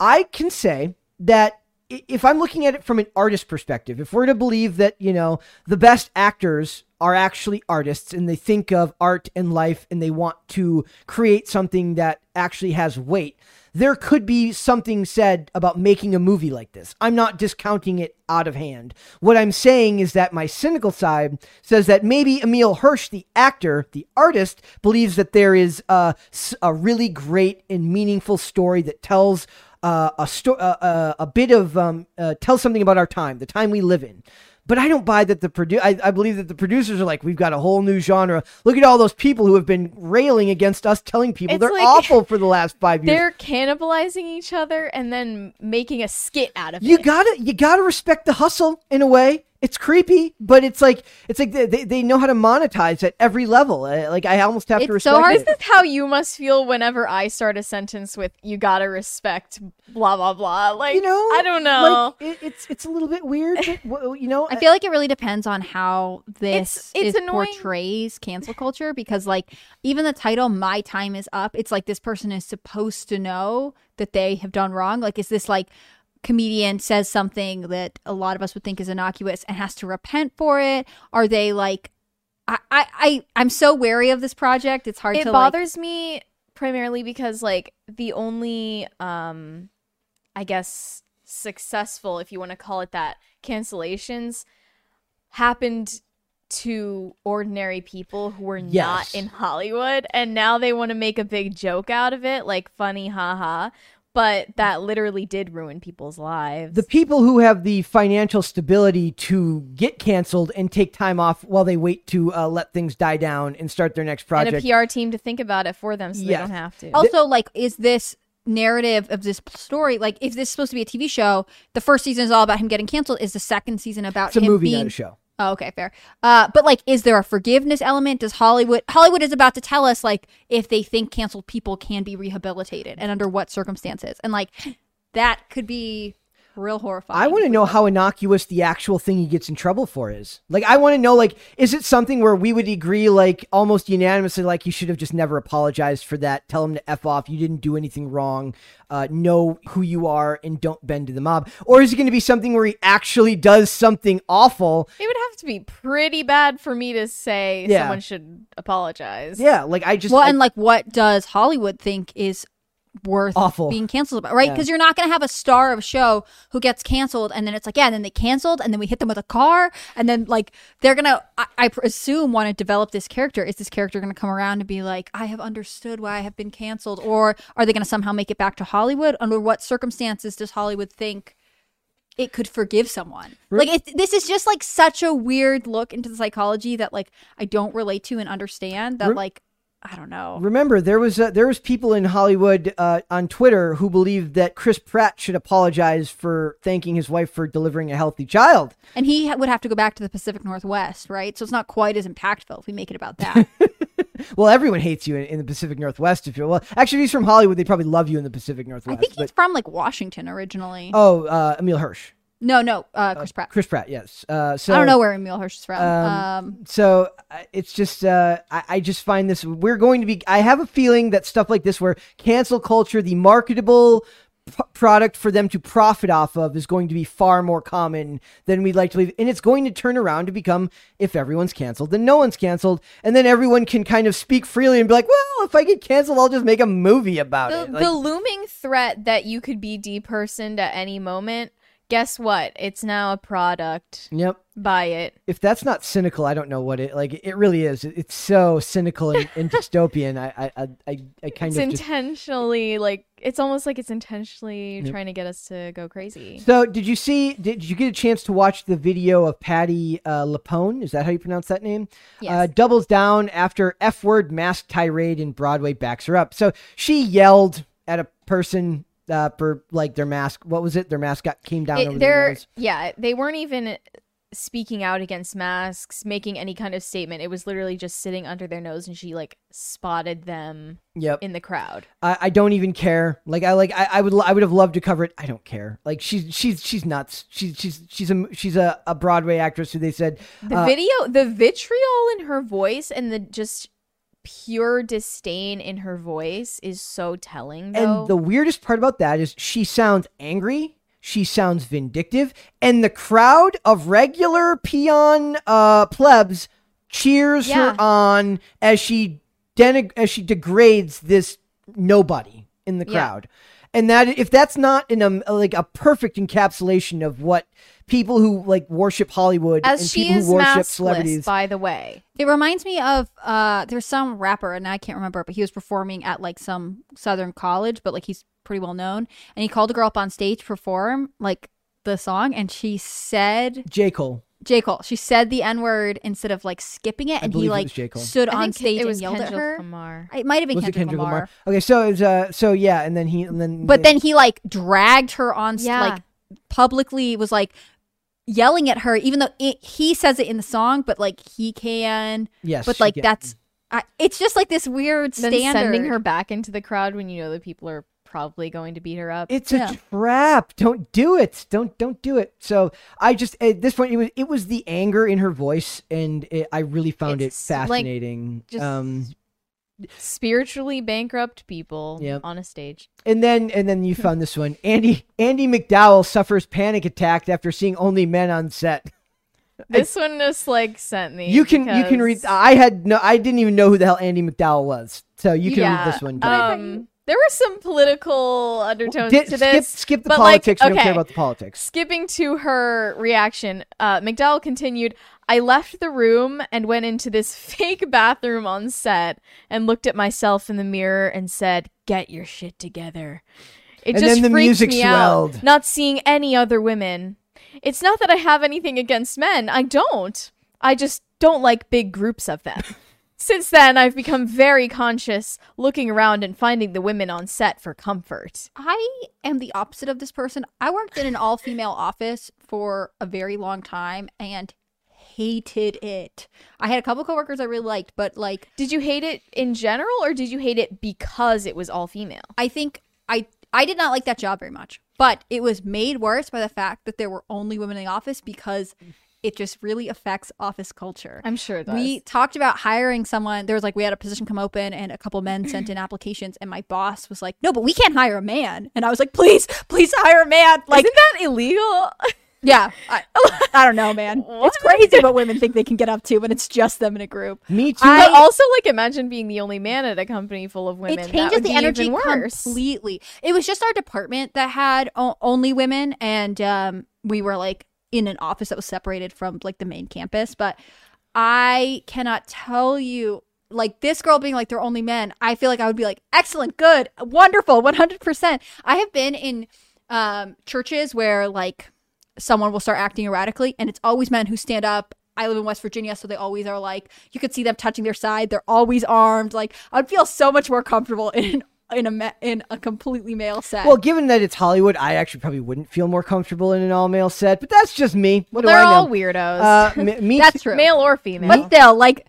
I can say that if I'm looking at it from an artist perspective, if we're to believe that you know the best actors are actually artists and they think of art and life and they want to create something that actually has weight, there could be something said about making a movie like this. I'm not discounting it out of hand. What I'm saying is that my cynical side says that maybe Emile Hirsch, the actor, the artist, believes that there is a, a really great and meaningful story that tells uh, a, sto- uh, uh, a bit of um, uh, tells something about our time, the time we live in. But I don't buy that the produ- I, I believe that the producers are like, we've got a whole new genre. Look at all those people who have been railing against us, telling people It's they're like- awful for the last five years. They're cannibalizing each other and then making a skit out of You it. gotta you gotta respect the hustle in a way. It's creepy, but it's like it's like they, they, they know how to monetize at every level. Uh, Like I almost have to It's respect so hard it. Is this how you must feel whenever I start a sentence with "you gotta respect" blah blah blah? Like you know, I don't know. Like, it, it's it's a little bit weird, but you know, I feel like it really depends on how this it's is portrays cancel culture because like even the title "My Time Is Up," it's like this person is supposed to know that they have done wrong. Like, is this like comedian says something that a lot of us would think is innocuous and has to repent for it? Are they like? I I, I I'm so wary of this project. It's hard it to bothers me primarily because like the only um i guess successful if you want to call it that cancellations happened to ordinary people who were Yes. not in hollywood and now they want to make a big joke out of it like funny haha but that literally did ruin people's lives the people who have the financial stability to get canceled and take time off while they wait to uh, let things die down and start their next project. and project. a pr team to think about it for them so they don't have to also like is this narrative of this story like if this is supposed to be a TV show, the first season is all about him getting canceled. Is the second season about it's a him movie, being not a show. Oh, okay, fair. Uh, but like, is there a forgiveness element? Does Hollywood Hollywood is about to tell us like if they think canceled people can be rehabilitated and under what circumstances, and like that could be real horrifying. I want to know how innocuous the actual thing he gets in trouble for is. Like, I want to know, like, is it something where we would agree, like, almost unanimously, like, you should have just never apologized for that. Tell him to f off. You didn't do anything wrong. Uh, know who you are and don't bend to the mob. Or is it going to be something where he actually does something awful? It would have to be pretty bad for me to say Yeah. someone should apologize. Yeah, like I just well, I- and like, what does Hollywood think is worth Awful. being canceled about, right? Yeah. Because you're not going to have a star of a show who gets canceled and then it's like, yeah, and then they canceled and then we hit them with a car and then like they're going to, I, I assume, want to develop this character. Is this character going to come around and be like, I have understood why I have been canceled? Or are they going to somehow make it back to Hollywood? Under what circumstances does Hollywood think? It could forgive someone. Like it, this is just like such a weird look into the psychology that like I don't relate to and understand. That like I don't know. Remember, there was uh, there was people in Hollywood uh, on Twitter who believed that Chris Pratt should apologize for thanking his wife for delivering a healthy child. And he would have to go back to the Pacific Northwest, right? So it's not quite as impactful if we make it about that. well, everyone hates you in, in the Pacific Northwest. If you're well, actually, if he's from Hollywood, they probably love you in the Pacific Northwest. I think he's but- from like Washington originally. oh, uh, Emile Hirsch, no, no, uh, Chris Pratt. Chris Pratt. Yes. Uh, so I don't know where Emile Hirsch is from. Um, Um, so uh, it's just uh, I, I just find this we're going to be i have a feeling that stuff like this where cancel culture the marketable p- product for them to profit off of is going to be far more common than we'd like to believe and it's going to turn around to become if everyone's canceled then no one's canceled and then everyone can kind of speak freely and be like well if i get canceled i'll just make a movie about the, it Like, the looming threat that you could be depersoned at any moment. Guess what? It's now a product. yep Buy it. if that's not cynical, I don't know what it like. It really is. It's so cynical and, and dystopian. I, I, I, I, kind It's of just intentionally like it's almost like it's intentionally trying to get us to go crazy. So, did you see? Did you get a chance to watch the video of Patty uh, LuPone? Is that how you pronounce that name? Yes. Uh, doubles down after F word mask tirade in Broadway backs her up. So she yelled at a person uh, for like their mask. What was it? Their mask got came down It- over their nose. yeah, they weren't even speaking out against masks, making any kind of statement. It was literally just sitting under their nose, and she like spotted them Yep. in the crowd. I, I don't even care. Like I like I, I would I would have loved to cover it. I don't care. Like she's she's she's nuts. She's she's she's a she's a, a Broadway actress who they said The uh, video, the vitriol in her voice, and the just pure disdain in her voice is so telling. Though. And the weirdest part about that is she sounds angry. She sounds vindictive, and the crowd of regular peon uh, plebs cheers Yeah. her on as she denig- as she degrades this nobody in the Yeah. crowd. And that if that's not in a like a perfect encapsulation of what people who like worship Hollywood as and she people is who worship maskless, celebrities, by the way. It reminds me of uh there's some rapper and I can't remember, but he was performing at like some southern college, but like he's pretty well known. And he called a girl up on stage to perform like the song and she said J Cole. J. Cole. She said the N word instead of like skipping it and he like was J. Cole. stood on stage it was and yelled Kendrick at her. Lamar. It might have been Was it Kendrick, Kendrick Lamar. Lamar? Okay, so it was, uh, so yeah, and then he and then But they- then he like dragged her on s- Yeah. like publicly was like yelling at her even though it, he says it in the song but like he can yes, but like get- that's I, it's just like this weird Then standard sending her back into the crowd when you know that people are probably going to beat her up. It's Yeah. a trap. Don't do it. Don't don't do it. So I just at this point it was it was the anger in her voice, and it, I really found It's, it like, fascinating. just- um, spiritually bankrupt people Yep. on a stage. and then and then you found this one. Andy Andie MacDowell suffers panic attack after seeing only men on set. This one just like sent me. You can you can read. I had no. I didn't even know who the hell Andie MacDowell was. So you can yeah, read this one. Um, there were some political undertones Did- to this. skip the but, like, politics. we don't care about the politics. Skipping to her reaction, uh, MacDowell continued, I left the room and went into this fake bathroom on set and looked at myself in the mirror and said, Get your shit together. It And just then the freaked music me out, not seeing any other women. It's not that I have anything against men. I don't. I just don't like big groups of them. Since then, I've become very conscious, looking around and finding the women on set for comfort. I am the opposite of this person. I worked in an all female office for a very long time and hated it. I had a couple coworkers I really liked, but like Did you hate it in general, or did you hate it because it was all female? I think I I did not like that job very much. But it was made worse by the fact that there were only women in the office because it just really affects office culture. I'm sure it does. We talked about hiring someone. There was like we had a position come open, and a couple men sent in applications, and my boss was like, "No, but we can't hire a man." And I was like, "Please, please hire a man!" Like, Isn't that illegal? yeah, I, I don't know, man. It's crazy what women think they can get up to when it's just them in a group. Me too. but also, like, imagine being the only man at a company full of women. It changes the energy completely. It was just our department that had o- only women, and um, we were like in an office that was separated from like the main campus. But I cannot tell you, like this girl being like they're only men. I feel like I would be like, excellent, good, wonderful, one hundred percent. I have been in um, churches where like someone will start acting erratically, and it's always men who stand up. I live in West Virginia, so they always are like you could see them touching their side. They're always armed. Like I'd feel so much more comfortable in in a ma- in a completely male set. Well, given that it's Hollywood, I actually probably wouldn't feel more comfortable in an all male set, but that's just me. What do They're I know? all weirdos, Uh, m- me That's too- true. male or female. but still, like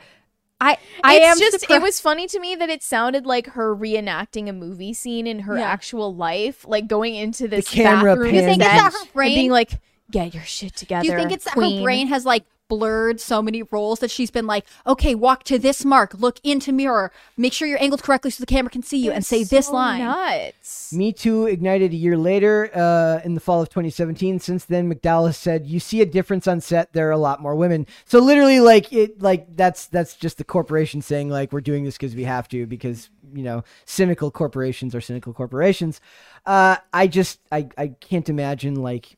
I I it's am just surprised- it was funny to me that it sounded like her reenacting a movie scene in her Yeah. actual life, like going into this camera bathroom You think it's that her and brain? being like, "Get your shit together." Do you think it's that queen. her brain has like blurred so many roles that she's been like, okay, walk to this mark, look into mirror, make sure you're angled correctly so the camera can see you, and It's say this line. Nuts. Me Too ignited a year later uh, in the fall of 2017. Since then, MacDowell said, "You see a difference on set. There are a lot more women." So literally, like it, like that's that's just the corporation saying like we're doing this because we have to because you know cynical corporations are cynical corporations. Uh, I just I I can't imagine like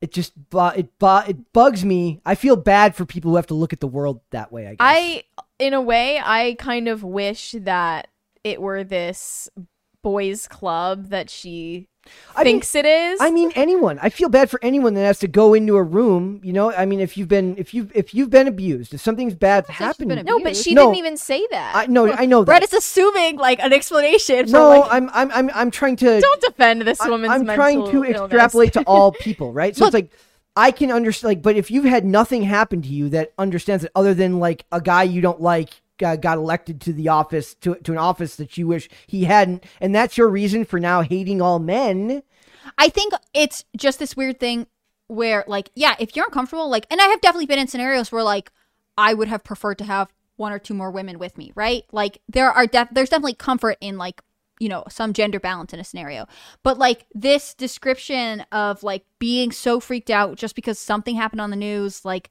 it just it it bugs me. I feel bad for people who have to look at the world that way. I guess. I, in a way, I kind of wish that it were this boys' club that she I mean- thinks it is. I mean anyone. I feel bad for anyone that has to go into a room. You know, I mean, if you've been if you if you've been abused, if something's bad happened, no, but she No. didn't even say that. I no, I know That. Brett is assuming like an explanation for No, like I'm I'm I'm I'm trying to. Don't defend this I- woman's I'm trying to illness. extrapolate to all people, right? So Look- it's like I can understand, like, but if you've had nothing happen to you that understands it, other than like a guy you don't like uh, got elected to the office to to an office that you wish he hadn't, and that's your reason for now hating all men. I think it's just this weird thing where, like, yeah, if you're uncomfortable, like, and I have definitely been in scenarios where, like, I would have preferred to have one or two more women with me, right? Like, there are def- there's definitely comfort in like, you know, some gender balance in a scenario, but like this description of like being so freaked out just because something happened on the news, like,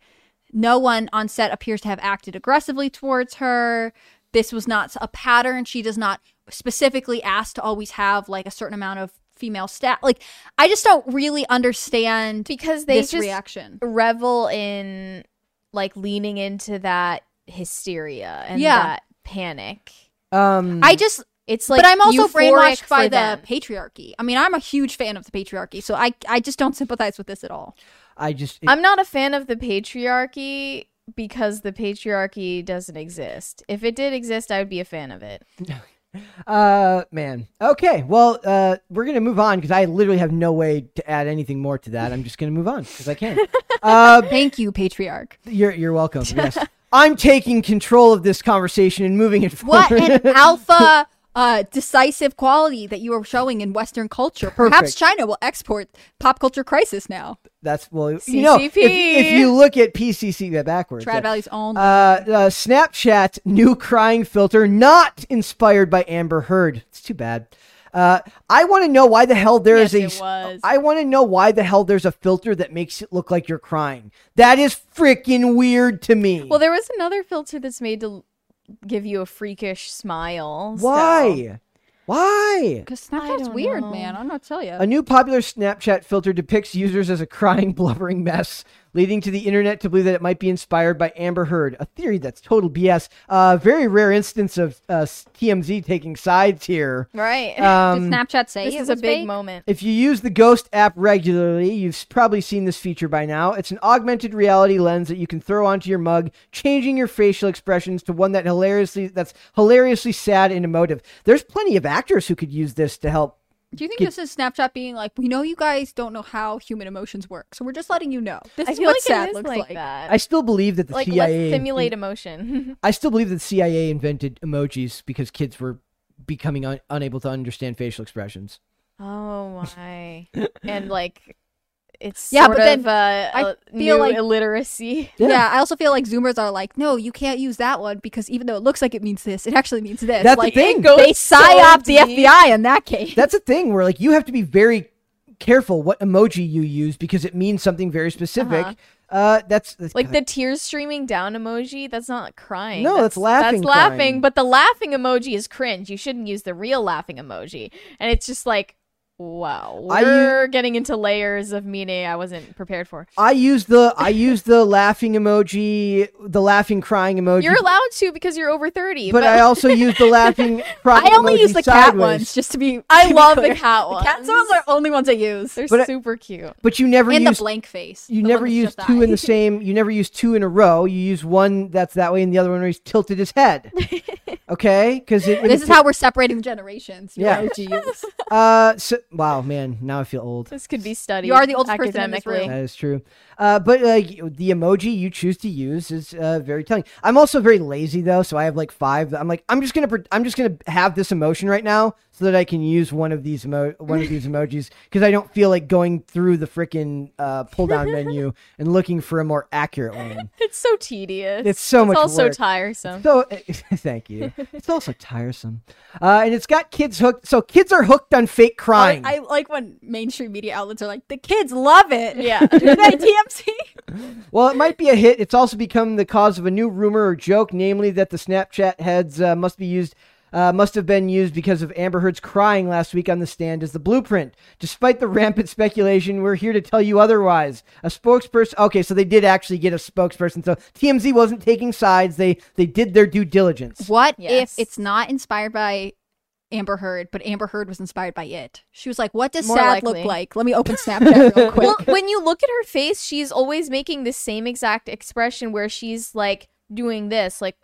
no one on set appears to have acted aggressively towards her. This was not a pattern. She does not specifically ask to always have like a certain amount of female staff. Like, I just don't really understand because they this just reaction. revel in like leaning into that hysteria and Yeah. that panic. Um, I just, It's like, but I'm also euphoric brainwashed by the them. patriarchy. I mean, I'm a huge fan of the patriarchy, so I, I just don't sympathize with this at all. I just I'm not a fan of the patriarchy because the patriarchy doesn't exist. If it did exist, I would be a fan of it. Uh, man. Okay. Well, uh, we're gonna move on because I literally have no way to add anything more to that. I'm just gonna move on because I can. uh, Thank you, patriarch. you're you're welcome. Yes, I'm taking control of this conversation and moving it forward. What an alpha uh, decisive quality that you are showing in Western culture. Perhaps Perfect. China will export pop culture crisis now. That's well, you know, if, if you look at PCC that backwards. Trad uh, values own. uh, uh, Snapchat new crying filter not inspired by Amber Heard. It's too bad. Uh, I want to know why the hell there is Yes, a. it was. I want to know why the hell there's a filter that makes it look like you're crying. That is freaking weird to me. well, there was another filter that's made to give you a freakish smile. so- why? Why? Because I Snapchat's weird, know. man. I'm not tell you. A new popular Snapchat filter depicts users as a crying, blubbering mess, leading to the internet to believe that it might be inspired by Amber Heard, a theory that's total BS. Uh, very rare instance of uh, TMZ taking sides here. Right. Um, Did Snapchat say this is a big fake? moment. If you use the Ghost app regularly, you've probably seen this feature by now. It's an augmented reality lens that you can throw onto your mug, changing your facial expressions to one that hilariously that's hilariously sad and emotive. There's plenty of actors who could use this to help. Do you think Get- this is Snapchat being like, we know you guys don't know how human emotions work, so we're just letting you know. This I is feel what like sad it is looks like, like. that. I still believe that the like CIA let's simulate emotion. I still believe that the CIA invented emojis because kids were becoming un- unable to understand facial expressions. oh my! and like, it's Yeah, sort but then of uh, I a feel new like- illiteracy. Yeah. Yeah. I also feel like Zoomers are like, no, you can't use that one because even though it looks like it means this, it actually means this. That's the like, thing. They goes so psyop the. FBI in that case. That's a thing where like you have to be very careful what emoji you use because it means something very specific. Uh-huh. uh that's, that's Like God. the tears streaming down emoji, that's not crying. No, that's laughing That's laughing, crying. but the laughing emoji is cringe. You shouldn't use the real laughing emoji. And it's just like, wow, I u- we're getting into layers of meaning I wasn't prepared for. I use the I use the laughing emoji, the laughing crying emoji. You're allowed to because you're over 30. but I also use the laughing crying I only emoji use the cat ones just to be. I to be love clear. the cat ones. The cat ones are the only ones I use. They're But I- super cute. But you never and use the blank face. you never use two in the same you never use two in a row you use one that's that way and the other one where he's tilted his head okay because This is how we're separating the generations. Yeah. Yeah. use. uh so, Wow, man, now I feel old. This could be studied. You are the oldest person in this academically. room. That is true. Uh, but like the emoji you choose to use is uh, very telling. I'm also very lazy though, so I have like five. I'm like I'm just gonna pre- I'm just gonna have this emotion right now so that I can use one of these emo- one of these emojis because I don't feel like going through the freaking uh, pull down menu and looking for a more accurate one. It's so tedious. It's so much It's also work. tiresome. So thank you. It's also tiresome, uh, and it's got kids hooked. So kids are hooked on fake crying. I like when mainstream media outlets are like, the kids love it. Yeah. Do TMZ? Well, it might be a hit. It's also become the cause of a new rumor or joke, namely that the Snapchat heads uh, must be used. Uh, must have been used because of Amber Heard's crying last week on the stand as the blueprint. Despite the rampant speculation, we're here to tell you otherwise. A spokesperson. Okay, so they did actually get a spokesperson. So TMZ wasn't taking sides. They they did their due diligence. What Yes. if it's not inspired by Amber Heard, but Amber Heard was inspired by it? She was like, what does More sad likely. look like? Let me open Snapchat real quick. well, when you look at her face, she's always making the same exact expression where she's like doing this, like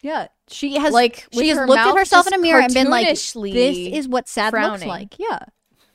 yeah. She has Like, she has looked at herself in a mirror and been like, this is what sad looks like. Yeah.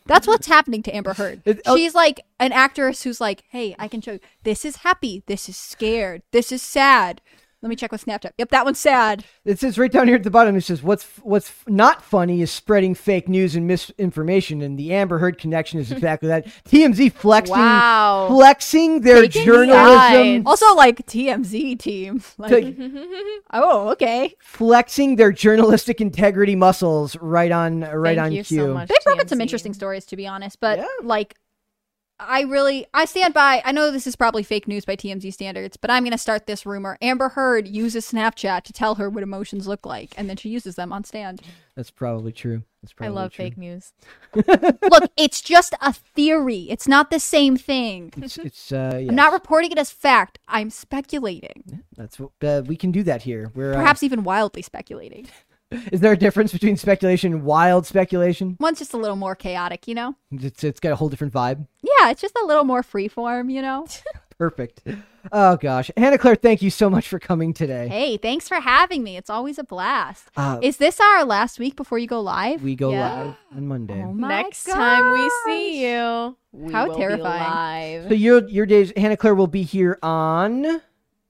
That's what's happening to Amber Heard. It- oh- She's like an actress who's like, hey, I can show you. This is happy. This is scared. This is sad. Let me check with Snapchat. Yep, that one's sad. It says right down here at the bottom. It says what's what's not funny is spreading fake news and misinformation, and the Amber Heard connection is exactly that. TMZ flexing, Wow. flexing their Taking journalism, sides. Also, like TMZ team. Like, oh, okay. flexing their journalistic integrity muscles right on right Thank on you cue. so much. They've broken some interesting stories, to be honest. But Yeah. like, I really, I stand by. I know this is probably fake news by TMZ standards, but I'm going to start this rumor. Amber Heard uses Snapchat to tell her what emotions look like, and then she uses them on stand. That's probably true. That's probably I love true. fake news. Look, it's just a theory. It's not the same thing. It's, it's uh, yes. I'm not reporting it as fact. I'm speculating, That's what uh, we can do that here. We're uh, perhaps even wildly speculating. Is there a difference between speculation and wild speculation? One's just a little more chaotic, you know. It's it's got a whole different vibe. Yeah, it's just a little more freeform, you know. Perfect. Oh gosh, Hannah Claire, thank you so much for coming today. Hey, thanks for having me. It's always a blast. Uh, Is this our last week before you go live? we go Yeah. live on Monday. Oh my Next time we see you, we How will be terrifying. So your your days, Hannah Claire will be here on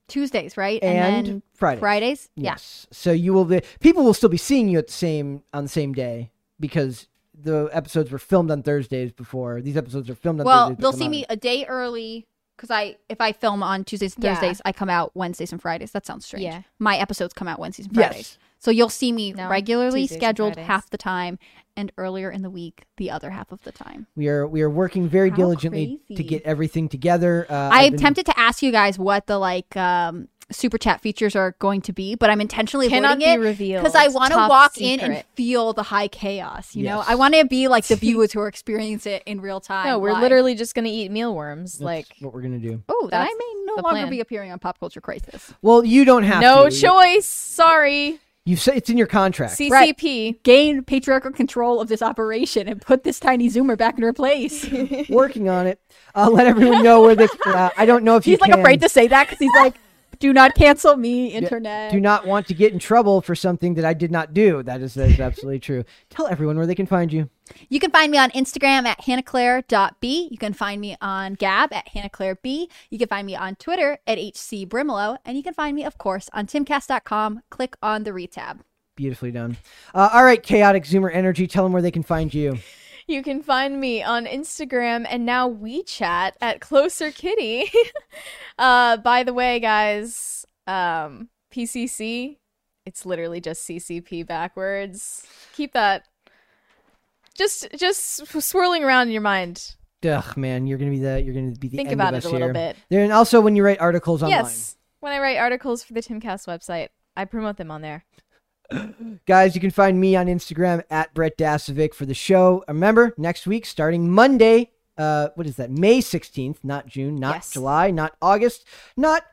Tuesdays, right? and, then Friday. Fridays. Yes. So you will be people will still be seeing you at the same on the same day because the episodes were filmed on Thursdays before. These episodes are filmed on Well, Thursdays. but they'll see out- me a day early because I if I film on Tuesdays and Yeah. Thursdays, I come out Wednesdays and Fridays. That sounds strange. Yeah. My episodes come out Wednesdays and Yes. Fridays. So you'll see me No, regularly Tuesdays scheduled half the time and earlier in the week the other half of the time. We are we are working very How diligently to get everything together. Uh, I I've am been- to ask you guys what the like um super chat features are going to be, but I'm intentionally Cannot avoiding be it revealed. because I want to Top walk in and feel the high chaos. You know, I want to be like the viewers who are experiencing it in real time. No, we're live. literally just gonna eat mealworms. That's Like what we're gonna do. Oh, then I may no longer plan. be appearing on Pop Culture Crisis. Well, you don't have no to. choice. Sorry. You say it's in your contract. CCP. Gain patriarchal control of this operation and put this tiny zoomer back in her place. Working on it. Uh, let everyone know where this. Uh, I don't know if you he's like can. afraid to say that because he's like, "Do not cancel me, internet." do not want to get in trouble for something that I did not do. That is, that is absolutely true. Tell everyone where they can find you. You can find me on Instagram at hannahclaire.b. You can find me on Gab at hannahclaireb. You can find me on Twitter at hcbrimelow. And you can find me, of course, on timcast.com. Click on the retab. Beautifully done. Uh, all right, chaotic Zoomer energy. Tell them where they can find you. You can find me on Instagram and now WeChat at Closer Kitty. uh, by the way, guys, um, PCC, it's literally just CCP backwards. Keep that just just swirling around in your mind. Ugh, man, you're gonna be the you're gonna be the Think about it a little bit. There, and also when you write articles online, Yes, when I write articles for the Timcast website, I promote them on there. guys, you can find me on Instagram at Brett Dasovic for the show. Remember, next week starting Monday. Uh, what is that? May sixteenth, not June, not Yes. July, not August, not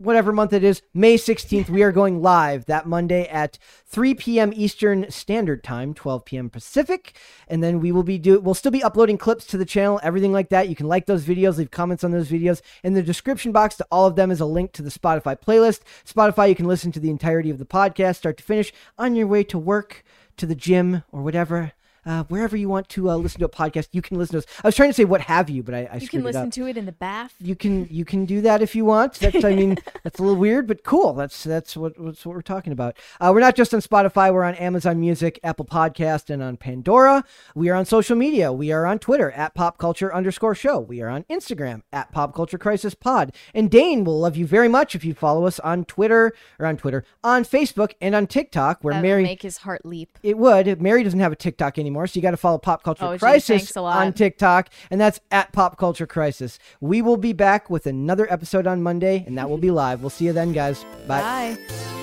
whatever month it is. May sixteenth, we are going live that Monday at three p.m. Eastern Standard Time, twelve p.m. Pacific, and then we will be do. We'll still be uploading clips to the channel, everything like that. You can like those videos, leave comments on those videos. In the description box to all of them is a link to the Spotify playlist. Spotify, you can listen to the entirety of the podcast, start to finish, on your way to work, to the gym, or whatever. Uh, wherever you want to uh, listen to a podcast. You can listen to us. I was trying to say what have you, but I, I You can it listen up. to it in the bath. You can you can do that if you want. That's I mean that's a little weird, but cool. That's that's what that's what we're talking about. Uh, we're not just on Spotify. We're on Amazon Music, Apple Podcast, and on Pandora. We are on social media. We are on Twitter at Pop Culture underscore Show. We are on Instagram at Pop Culture Crisis Pod. And Dane will love you very much if you follow us on Twitter or on Twitter on Facebook and on TikTok, where That Mary make his heart leap. it would. Mary doesn't have a TikTok anymore, so you got to follow Pop Culture Oh, Crisis lot. on TikTok, and that's at Pop Culture Crisis. We will be back with another episode on Monday, and that will be live. We'll see you then, guys. Bye. Bye.